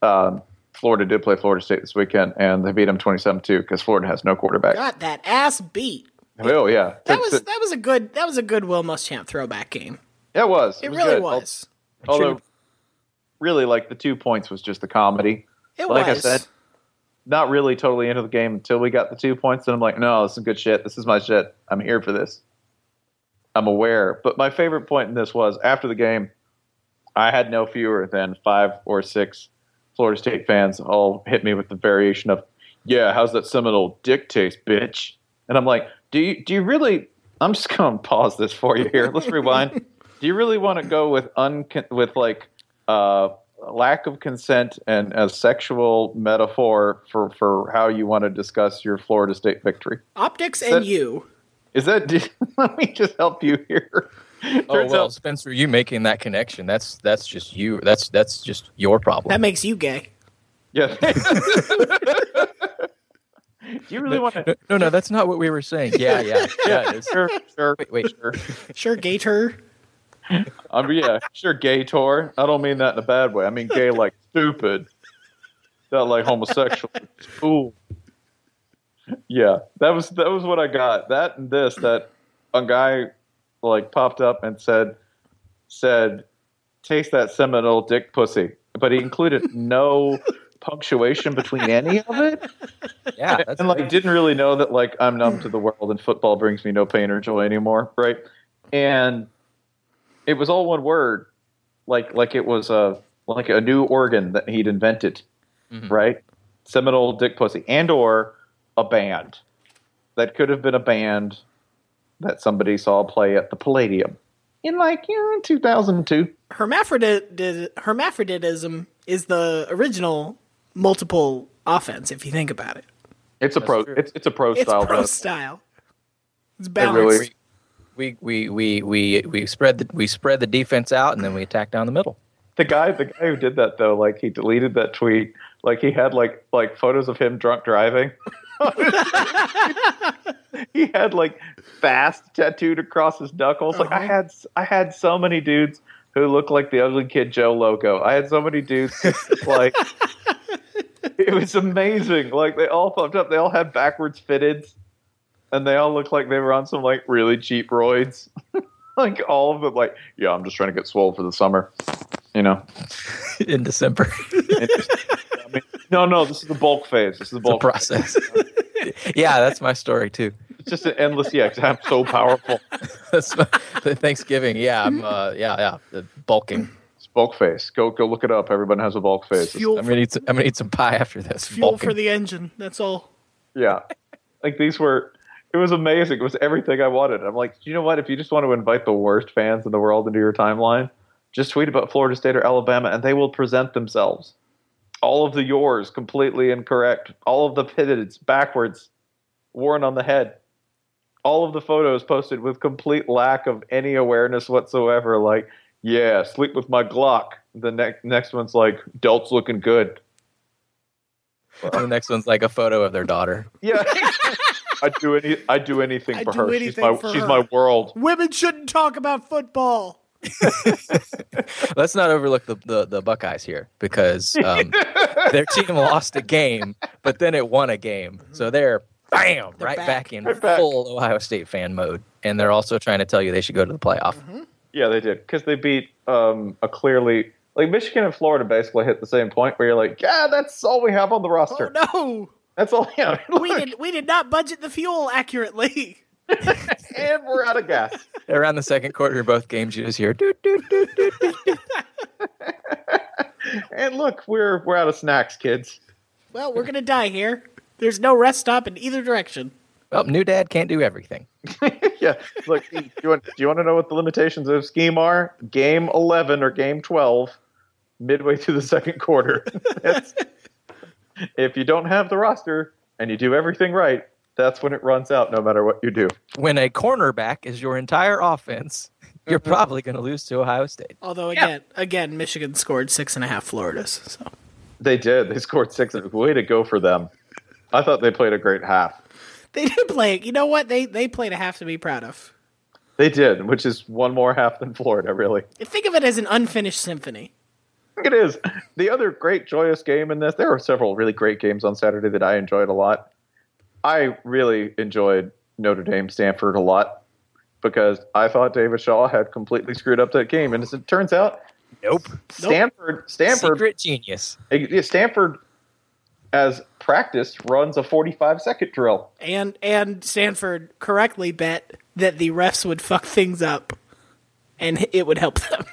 Um, Florida did play Florida State this weekend, and they beat them 27-2 because Florida has no quarterback. Got that ass beat. Oh yeah, That was that was a good that was a good Will Muschamp throwback game. Yeah, it was. It was really good. was. Although, really, like the two points was just the comedy. It like was. I said, not really totally into the game until we got the two points. And I'm like, no, this is good shit. This is my shit. I'm here for this. I'm aware. But my favorite point in this was after the game, I had no fewer than five or six Florida State fans all hit me with the variation of, yeah, how's that Seminole dick taste, bitch? And I'm like, do you do you really? I'm just going to pause this for you here. Let's rewind. Do you really want to go with un with like uh, lack of consent and a sexual metaphor for for how you want to discuss your Florida State victory? Optics Is and you. Is that? let me just help you here. Oh Turns well, out- Spencer, you making that connection. That's that's just you. That's that's just your problem. That makes you gay. Yeah. Do you really want to? No, no, that's not what we were saying. Yeah, yeah, yeah. Sure, sure. Wait, wait, sure. Sure, Gator. Um, yeah, sure. Gay tour. I don't mean that in a bad way. I mean gay like stupid, not like homosexual. Cool. Yeah, that was that was what I got. That and this. That a guy like popped up and said said, "Taste that Seminole dick pussy," but he included no punctuation between any of it. Yeah, that's and like didn't really know that like I'm numb to the world and football brings me no pain or joy anymore, right? And it was all one word, like like it was a like a new organ that he'd invented, mm-hmm. right? Seminole Dick Pussy, and or a band that could have been a band that somebody saw play at the Palladium in like you know, 2002. Hermaphrodit hermaphroditism is the original multiple offense. If you think about it, It's a pro. It's it's a pro it's style. pro band. style. It's It balanced. really- we we we we we spread the we spread the defense out and then we attack down the middle. The guy, the guy who did that though, like he deleted that tweet. Like he had like like photos of him drunk driving. he had like fast tattooed across his knuckles. Like I uh-huh. had, I had so many dudes who looked like the Ugly Kid Joe logo. I had so many dudes like. It was amazing. Like they all popped up. They all had backwards fitteds, and they all look like they were on some like really cheap roids. like all of them, like yeah, I'm just trying to get swole for the summer. You know, in December. no, no, this is the bulk phase. This is the bulk process. yeah, that's my story too. It's just an endless. Yeah, 'cause I'm so powerful. That's my, Thanksgiving. Yeah, I'm. Uh, yeah, yeah. The bulking. It's bulk phase. Go, go look it up. Everyone has a bulk phase. Fuel I'm gonna eat. Some, I'm gonna eat some pie after this. Fuel Bulking. for the engine. That's all. Yeah, like these were. It was amazing. It was everything I wanted. I'm like, you know what? If you just want to invite the worst fans in the world into your timeline, just tweet about Florida State or Alabama, and they will present themselves. All of the yours completely incorrect. All of the pivots backwards, worn on the head. All of the photos posted with complete lack of any awareness whatsoever. Like, yeah, sleep with my Glock. The next next one's like, Delt's looking good. And the next one's like a photo of their daughter. Yeah. I'd do any I'd do anything I'd for do her. she's my for she's her. my world. Women shouldn't talk about football. Let's not overlook the, the, the Buckeyes here because um, their team lost a game, but then it won a game. So they're bam right back. back, in Right back. full Ohio State fan mode, and they're also trying to tell you they should go to the playoff. Mm-hmm. Yeah, they did because they beat um, a clearly like Michigan and Florida basically hit the same point where you're like, yeah, that's all we have on the roster. Oh no, That's all. Yeah, we did we did not budget the fuel accurately. and we're out of gas. Around the second quarter of both games, you just hear doot, doot, doot, doot, doot. And look, we're we're out of snacks, kids. Well, we're gonna die here. There's no rest stop in either direction. Well, new dad can't do everything. yeah, look, do you want do you want to know what the limitations of scheme are? Game eleven or game twelve, midway through the second quarter. That's- if you don't have the roster and you do everything right, that's when it runs out. No matter what you do. When a cornerback is your entire offense, you're mm-hmm. probably going to lose to Ohio State. Although again, again, Michigan scored six and a half Floridas. So They did. They scored six. Way to go for them. I thought they played a great half. they did play. You know what? They they played a half to be proud of. They did, which is one more half than Florida, really. Think of it as an unfinished symphony. I think it is. The other great joyous game in this, there were several really great games on Saturday that I enjoyed a lot. I really enjoyed Notre Dame Stanford a lot because I thought David Shaw had completely screwed up that game. And as it turns out, Nope. Stanford, Stanford, Secret genius. Stanford, as practice, runs a 45 second drill. And and Stanford correctly bet that the refs would fuck things up, and it would help them.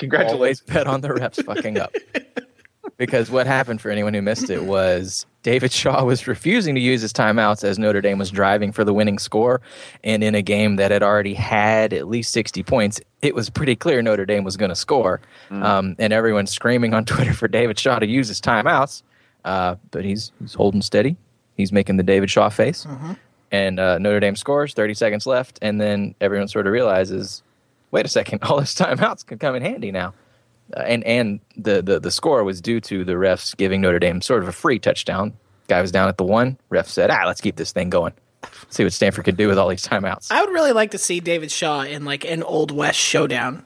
Congratulations. Always bet on the refs fucking up. Because what happened for anyone who missed it was David Shaw was refusing to use his timeouts as Notre Dame was driving for the winning score. And in a game that had already had at least 60 points, it was pretty clear Notre Dame was going to score. Um, and everyone's screaming on Twitter for David Shaw to use his timeouts. Uh, but he's, he's holding steady. He's making the David Shaw face. And uh, Notre Dame scores, 30 seconds left. And then everyone sort of realizes wait a second, all his timeouts can come in handy now. Uh, and and the, the the score was due to the refs giving Notre Dame sort of a free touchdown. Guy was down at the one. Ref said, "Ah, let's keep this thing going. See what Stanford could do with all these timeouts." I would really like to see David Shaw in like an Old West showdown,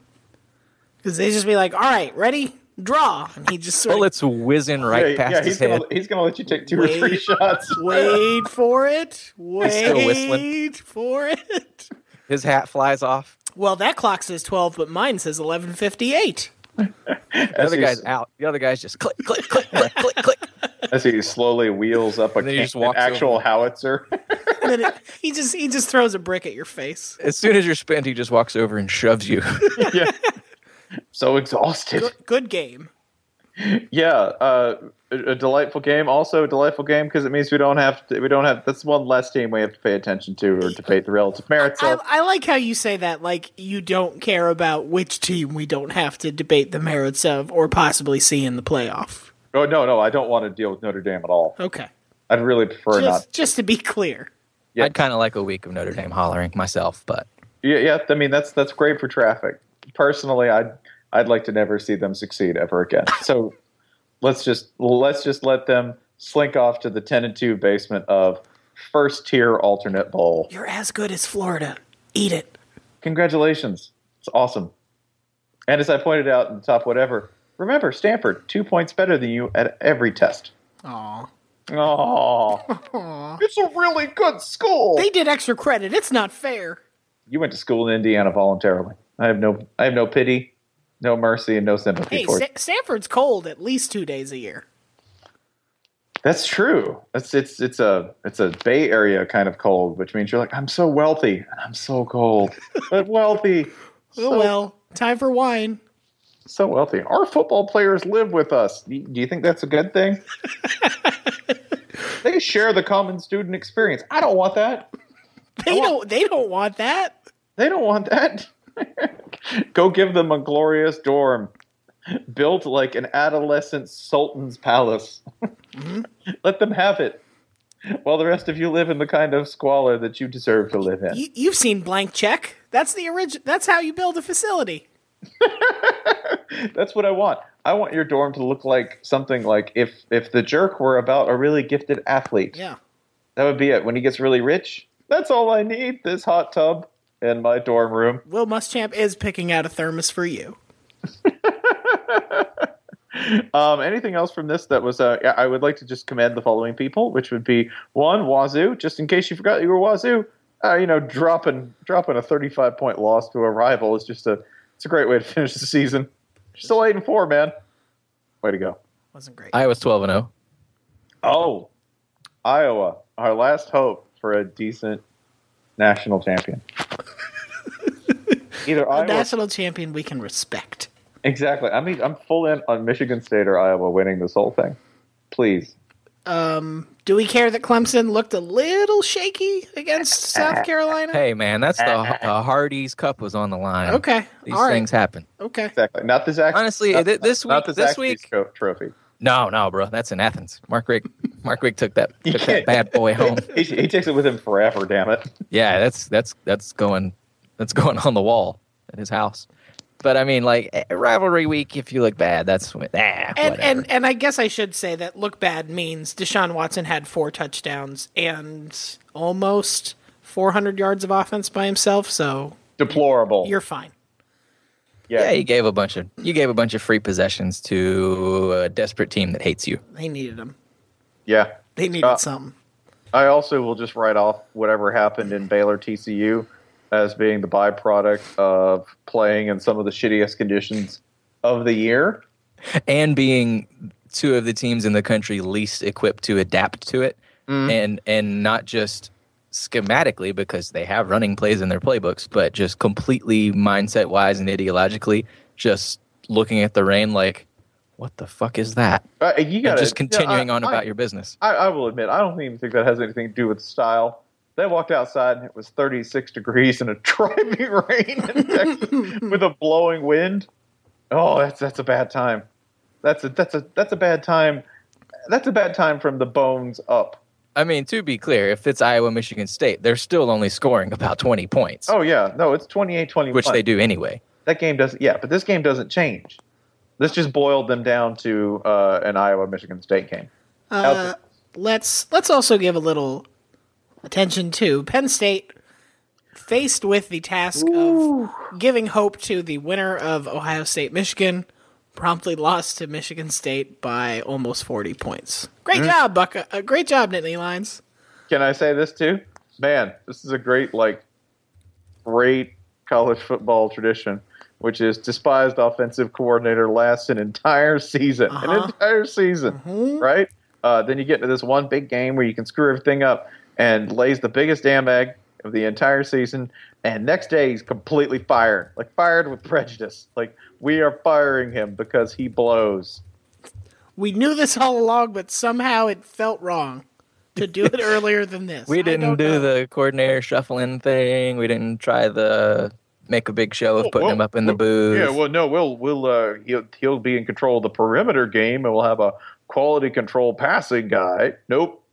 because they just be like, "All right, ready, draw," and he just sort of Bullets whizzing right Yeah, past yeah, his he's head. gonna, he's gonna let you take two or three shots. wait for it, still wait whistling. for it. His hat flies off. Well, that clock says twelve, but mine says eleven fifty-eight. The other guy's out. The other guy's just click, click, click, click, click, click. As he slowly wheels up a And then can- just an actual over. howitzer. And then it, he just he just throws a brick at your face. As soon as you're spent, he just walks over and shoves you. yeah. So exhausted. Good, good game. Yeah, uh, a, a delightful game. Also a delightful game because it means we don't have to, we don't have that's one less team we have to pay attention to or debate the relative merits I, of. I like how you say that, like you don't care about which team we don't have to debate the merits of or possibly see in the playoff. Oh no, no, I don't want to deal with Notre Dame at all. Okay, I'd really prefer just not. just to be clear. Yeah. I'd kind of like a week of Notre Dame hollering myself, but Yeah, yeah. I mean that's that's great for traffic. Personally, I'd I'd like to never see them succeed ever again. So let's just let's just let them slink off to the ten and two basement of first tier alternate bowl. You're as good as Florida. Eat it. Congratulations. It's awesome. And as I pointed out in the top whatever, remember Stanford, two points better than you at every test. Aw. Oh, it's a really good school. They did extra credit. It's not fair. you went to school in Indiana voluntarily. I have no, I have no pity, no mercy, and no sympathy Hey, for Sta- Stanford's cold at least two days a year. That's true. It's it's it's a it's a Bay Area kind of cold, which means you're like, I'm so wealthy and I'm so cold, but wealthy. Oh well, time for wine. so wealthy. Our football players live with us. Do do you think that's a good thing? they share the common student experience. I don't want that. They don't. They don't want that. They don't want that. Go give them a glorious dorm built like an adolescent sultan's palace. Hmm? Let them have it. While the rest of you live in the kind of squalor that you deserve to live in. You, you've seen Blank Check. That's the origin. That's how you build a facility. That's what I want. I want your dorm to look like something like if if the jerk were about a really gifted athlete. Yeah. That would be it. When he gets really rich, that's all I need. This hot tub in my dorm room. Will Muschamp is picking out a thermos for you. Um, anything else from this that was? Uh, I would like to just commend the following people, which would be one Wazzu. Just in case you forgot you were Wazzu, uh, you know, dropping dropping a 35 point loss to a rival is just a it's a great way to finish the season. Still eight and four, man. Way to go. Wasn't great. Iowa's 12 and 0. Oh, Iowa, our last hope for a decent national champion. Either A Iowa, national champion we can respect. exactly. I mean, I'm full in on Michigan State or Iowa winning this whole thing. Please. Um, do we care that Clemson looked a little shaky against South Carolina? Hey, man, that's the, the Hardee's Cup was on the line. Okay, These all right. things happen. Okay. Exactly. Not the Zach. Honestly, not, th- this not week- the this Zaxby's week- tro- trophy. No, no, bro. That's in Athens. Mark Richt, Mark Richt took that, took that bad boy home. He, he takes it with him forever. Damn it. Yeah, that's that's that's going that's going on the wall at his house. But I mean, like eh, rivalry week, if you look bad, that's when, ah, And, whatever. and and I guess I should say that look bad means Deshaun Watson had four touchdowns and almost 400 yards of offense by himself. So Deplorable. you're fine. yeah, you gave a bunch of you gave a bunch of free possessions to a desperate team that hates you. They needed them. Yeah. They needed Uh, something. I also will just write off whatever happened in Baylor TCU as being the byproduct of playing in some of the shittiest conditions of the year. and being two of the teams in the country least equipped to adapt to it Mm-hmm. and and not just schematically because they have running plays in their playbooks but just completely mindset wise and ideologically just looking at the rain like what the fuck is that Uh, you gotta, just continuing yeah, I- on about I- your business I, I will admit, I don't even think that has anything to do with style. They walked outside and it was 36 degrees and a driving rain in Texas with a blowing wind. Oh, that's that's a bad time. That's a that's a that's a bad time. That's a bad time from the bones up. i mean to be clear if it's iowa michigan state they're still only scoring about 20 points Oh yeah, no, it's 28-21. which they do anyway That game doesn't. Yeah, but this game doesn't change. This just boiled them down to uh, an Iowa Michigan State game. Uh, let's let's also give a little attention to Penn State faced with the task of giving hope to the winner of Ohio State Michigan promptly lost to Michigan State by almost 40 points. Great Mhm. job, Buck. Uh, great job, Nittany Lions. Can I say this too? Man, this is a great like great college football tradition, which is despised offensive coordinator lasts an entire season, an Uh-huh. entire season, right? Uh, then you get into this one big game where you can screw everything up and lays the biggest damn egg of the entire season. And next day he's completely fired, like fired with prejudice. Like we are firing him because he blows. We knew this all along, but somehow it felt wrong to do it earlier than this. We didn't don't know. the coordinator shuffling thing. We didn't try the make a big show of putting him up in the booth. Yeah, well, no, we'll we'll uh, he'll he'll be in control of the perimeter game, and we'll have a quality control passing guy. Nope,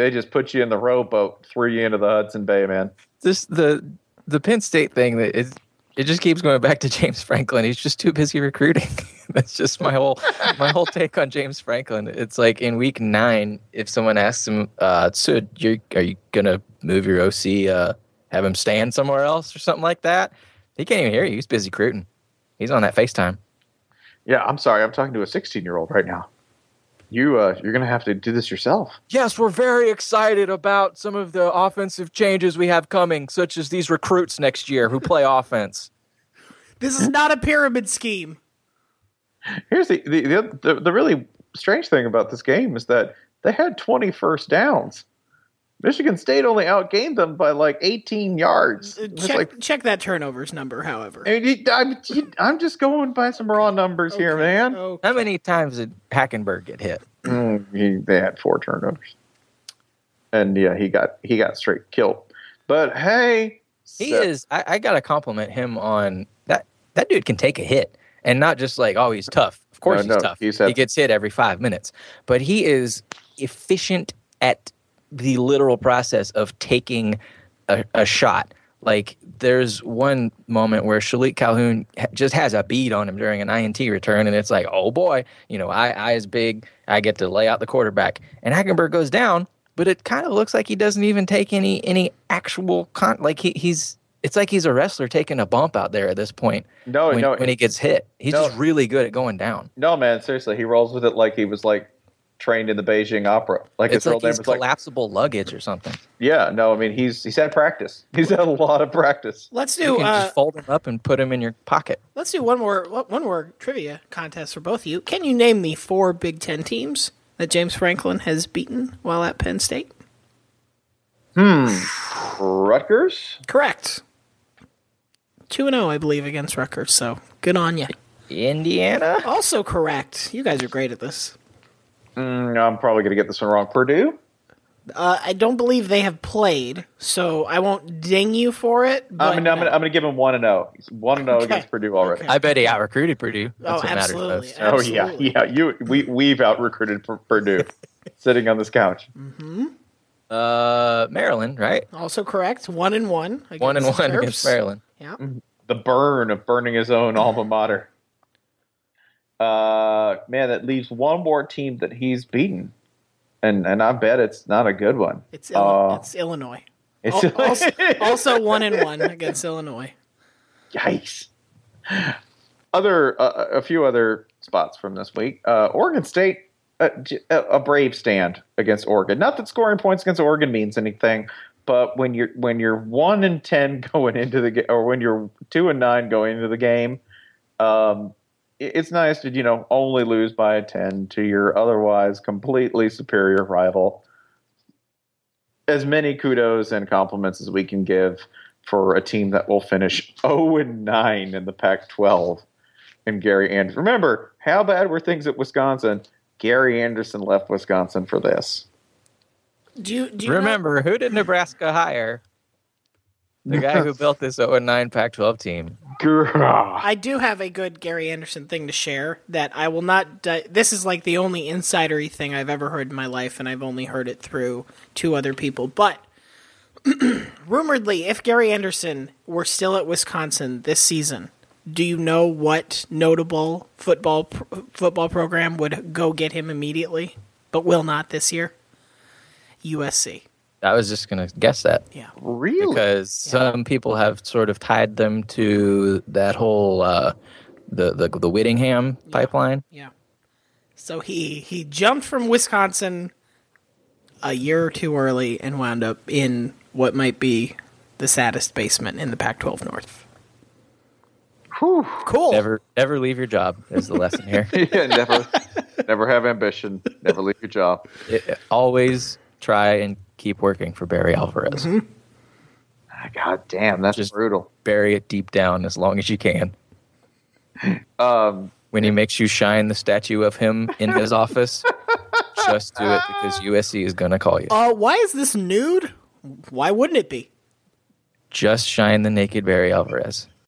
they just put you in the rowboat, threw you into the Hudson Bay, man. this the the Penn State thing that is it just keeps going back to James Franklin. He's just too busy recruiting. That's just my whole my whole take on James Franklin. It's like in week nine, if someone asks him, uh, so you're are you gonna move your OC, uh, have him stand somewhere else or something like that? He can't even hear you. He's busy recruiting. He's on that FaceTime. Yeah, I'm sorry, I'm talking to a 16 year old right now. You uh, you're gonna have to do this yourself. Yes, we're very excited about some of the offensive changes we have coming, such as these recruits next year who play offense. This is not a pyramid scheme. Here's the the, the the the really strange thing about this game is that they had 20 first downs. Michigan State only outgained them by like 18 yards. Check, like check that turnovers number, however. I mean, I'm, you- I'm just going by some raw numbers here, man. How many times did Hackenberg get hit? Mm, he, they had four turnovers, and yeah, he got he got straight killed. But hey, He so- is. I, I gotta compliment him on that. That dude can take a hit, and not just like, oh, he's tough. Of course, No, he's no, tough. he's had- he gets hit every five minutes, but he is efficient at the literal process of taking a, a shot. Like there's one moment where Shilique Calhoun ha- just has a bead on him during an INT return, and it's like, oh boy, you know, I, I is big. I get to lay out the quarterback, and Hackenberg goes down, but it kind of looks like he doesn't even take any any actual con. Like he, he's, it's like he's a wrestler taking a bump out there at this point. No, when, no, when he gets hit, he's no. just really good at going down. no, man, seriously, he rolls with it like he was like trained in the Beijing Opera. Like it's his real like name he's was like collapsible luggage or something. yeah. No, I mean he's he's had practice. He's had a lot of practice. Let's You do can uh, just fold him up and put him in your pocket. let's do one more one more trivia contest for both of you. Can you name the four Big Ten teams that James Franklin has beaten while at Penn State? Hmm. Rutgers. Correct. Two and zero, I believe, against Rutgers. So good on you. Indiana. Also correct. You guys are great at this. Mm, I'm probably going to get this one wrong. Purdue. Uh, I don't believe they have played, so I won't ding you for it. But I'm gonna, I'm gonna, I'm gonna give him one and zero. One and zero against Purdue already. I bet he out recruited Purdue. That's Oh, what matters absolutely. Oh yeah, yeah. You we we've out recruited Purdue, sitting on this couch. Uh, Maryland, right? Also correct. One and one. One and one against Maryland. Yeah. The burn of burning his own alma mater. Uh, man, that leaves one more team that he's beaten, and and I bet it's not a good one. It's Uh, it's Illinois. it's Al- also, also one and one against Illinois. Yikes. Other uh, a few other spots from this week. Uh, Oregon State A, j- a, brave stand against Oregon. Not that scoring points against Oregon means anything, but when you're when you're one and ten going into the game, or when you're two and nine going into the game, um, it's nice to you know only lose by a ten to your otherwise completely superior rival. As many kudos and compliments as we can give for a team that will finish 0 and 9 in the Pac 12 and Gary Anderson. Remember, how bad were things at Wisconsin? Gary Anderson left Wisconsin for this. Do you, do you know- Remember, who did Nebraska hire? The guy who built this 0 9 Pac 12 team. I do have a good Gary Anderson thing to share that I will not. Di- this is like the only insidery thing I've ever heard in my life, and I've only heard it through two other people. But rumoredly, if Gary Anderson were still at Wisconsin this season, do you know what notable football pr- football program would go get him immediately, but will not this year? USC. I was just going to guess that. Yeah. Really? Because some people have sort of tied them to that whole uh, the, the the Whittingham pipeline. Yeah. So he he jumped from Wisconsin a year or two early and wound up in what might be the saddest basement in the Pac-12 North. Cool. Never never leave your job is the lesson here. yeah, never, never have ambition. Never leave your job. It- always try and keep working for Barry Alvarez. Ah, God damn, that's Just- brutal. Bury it deep down as long as you can. Um, When he makes you shine the statue of him in his office, just do it because USC is going to call you. Uh, why is this nude? Why wouldn't it be? Just shine the naked Barry Alvarez.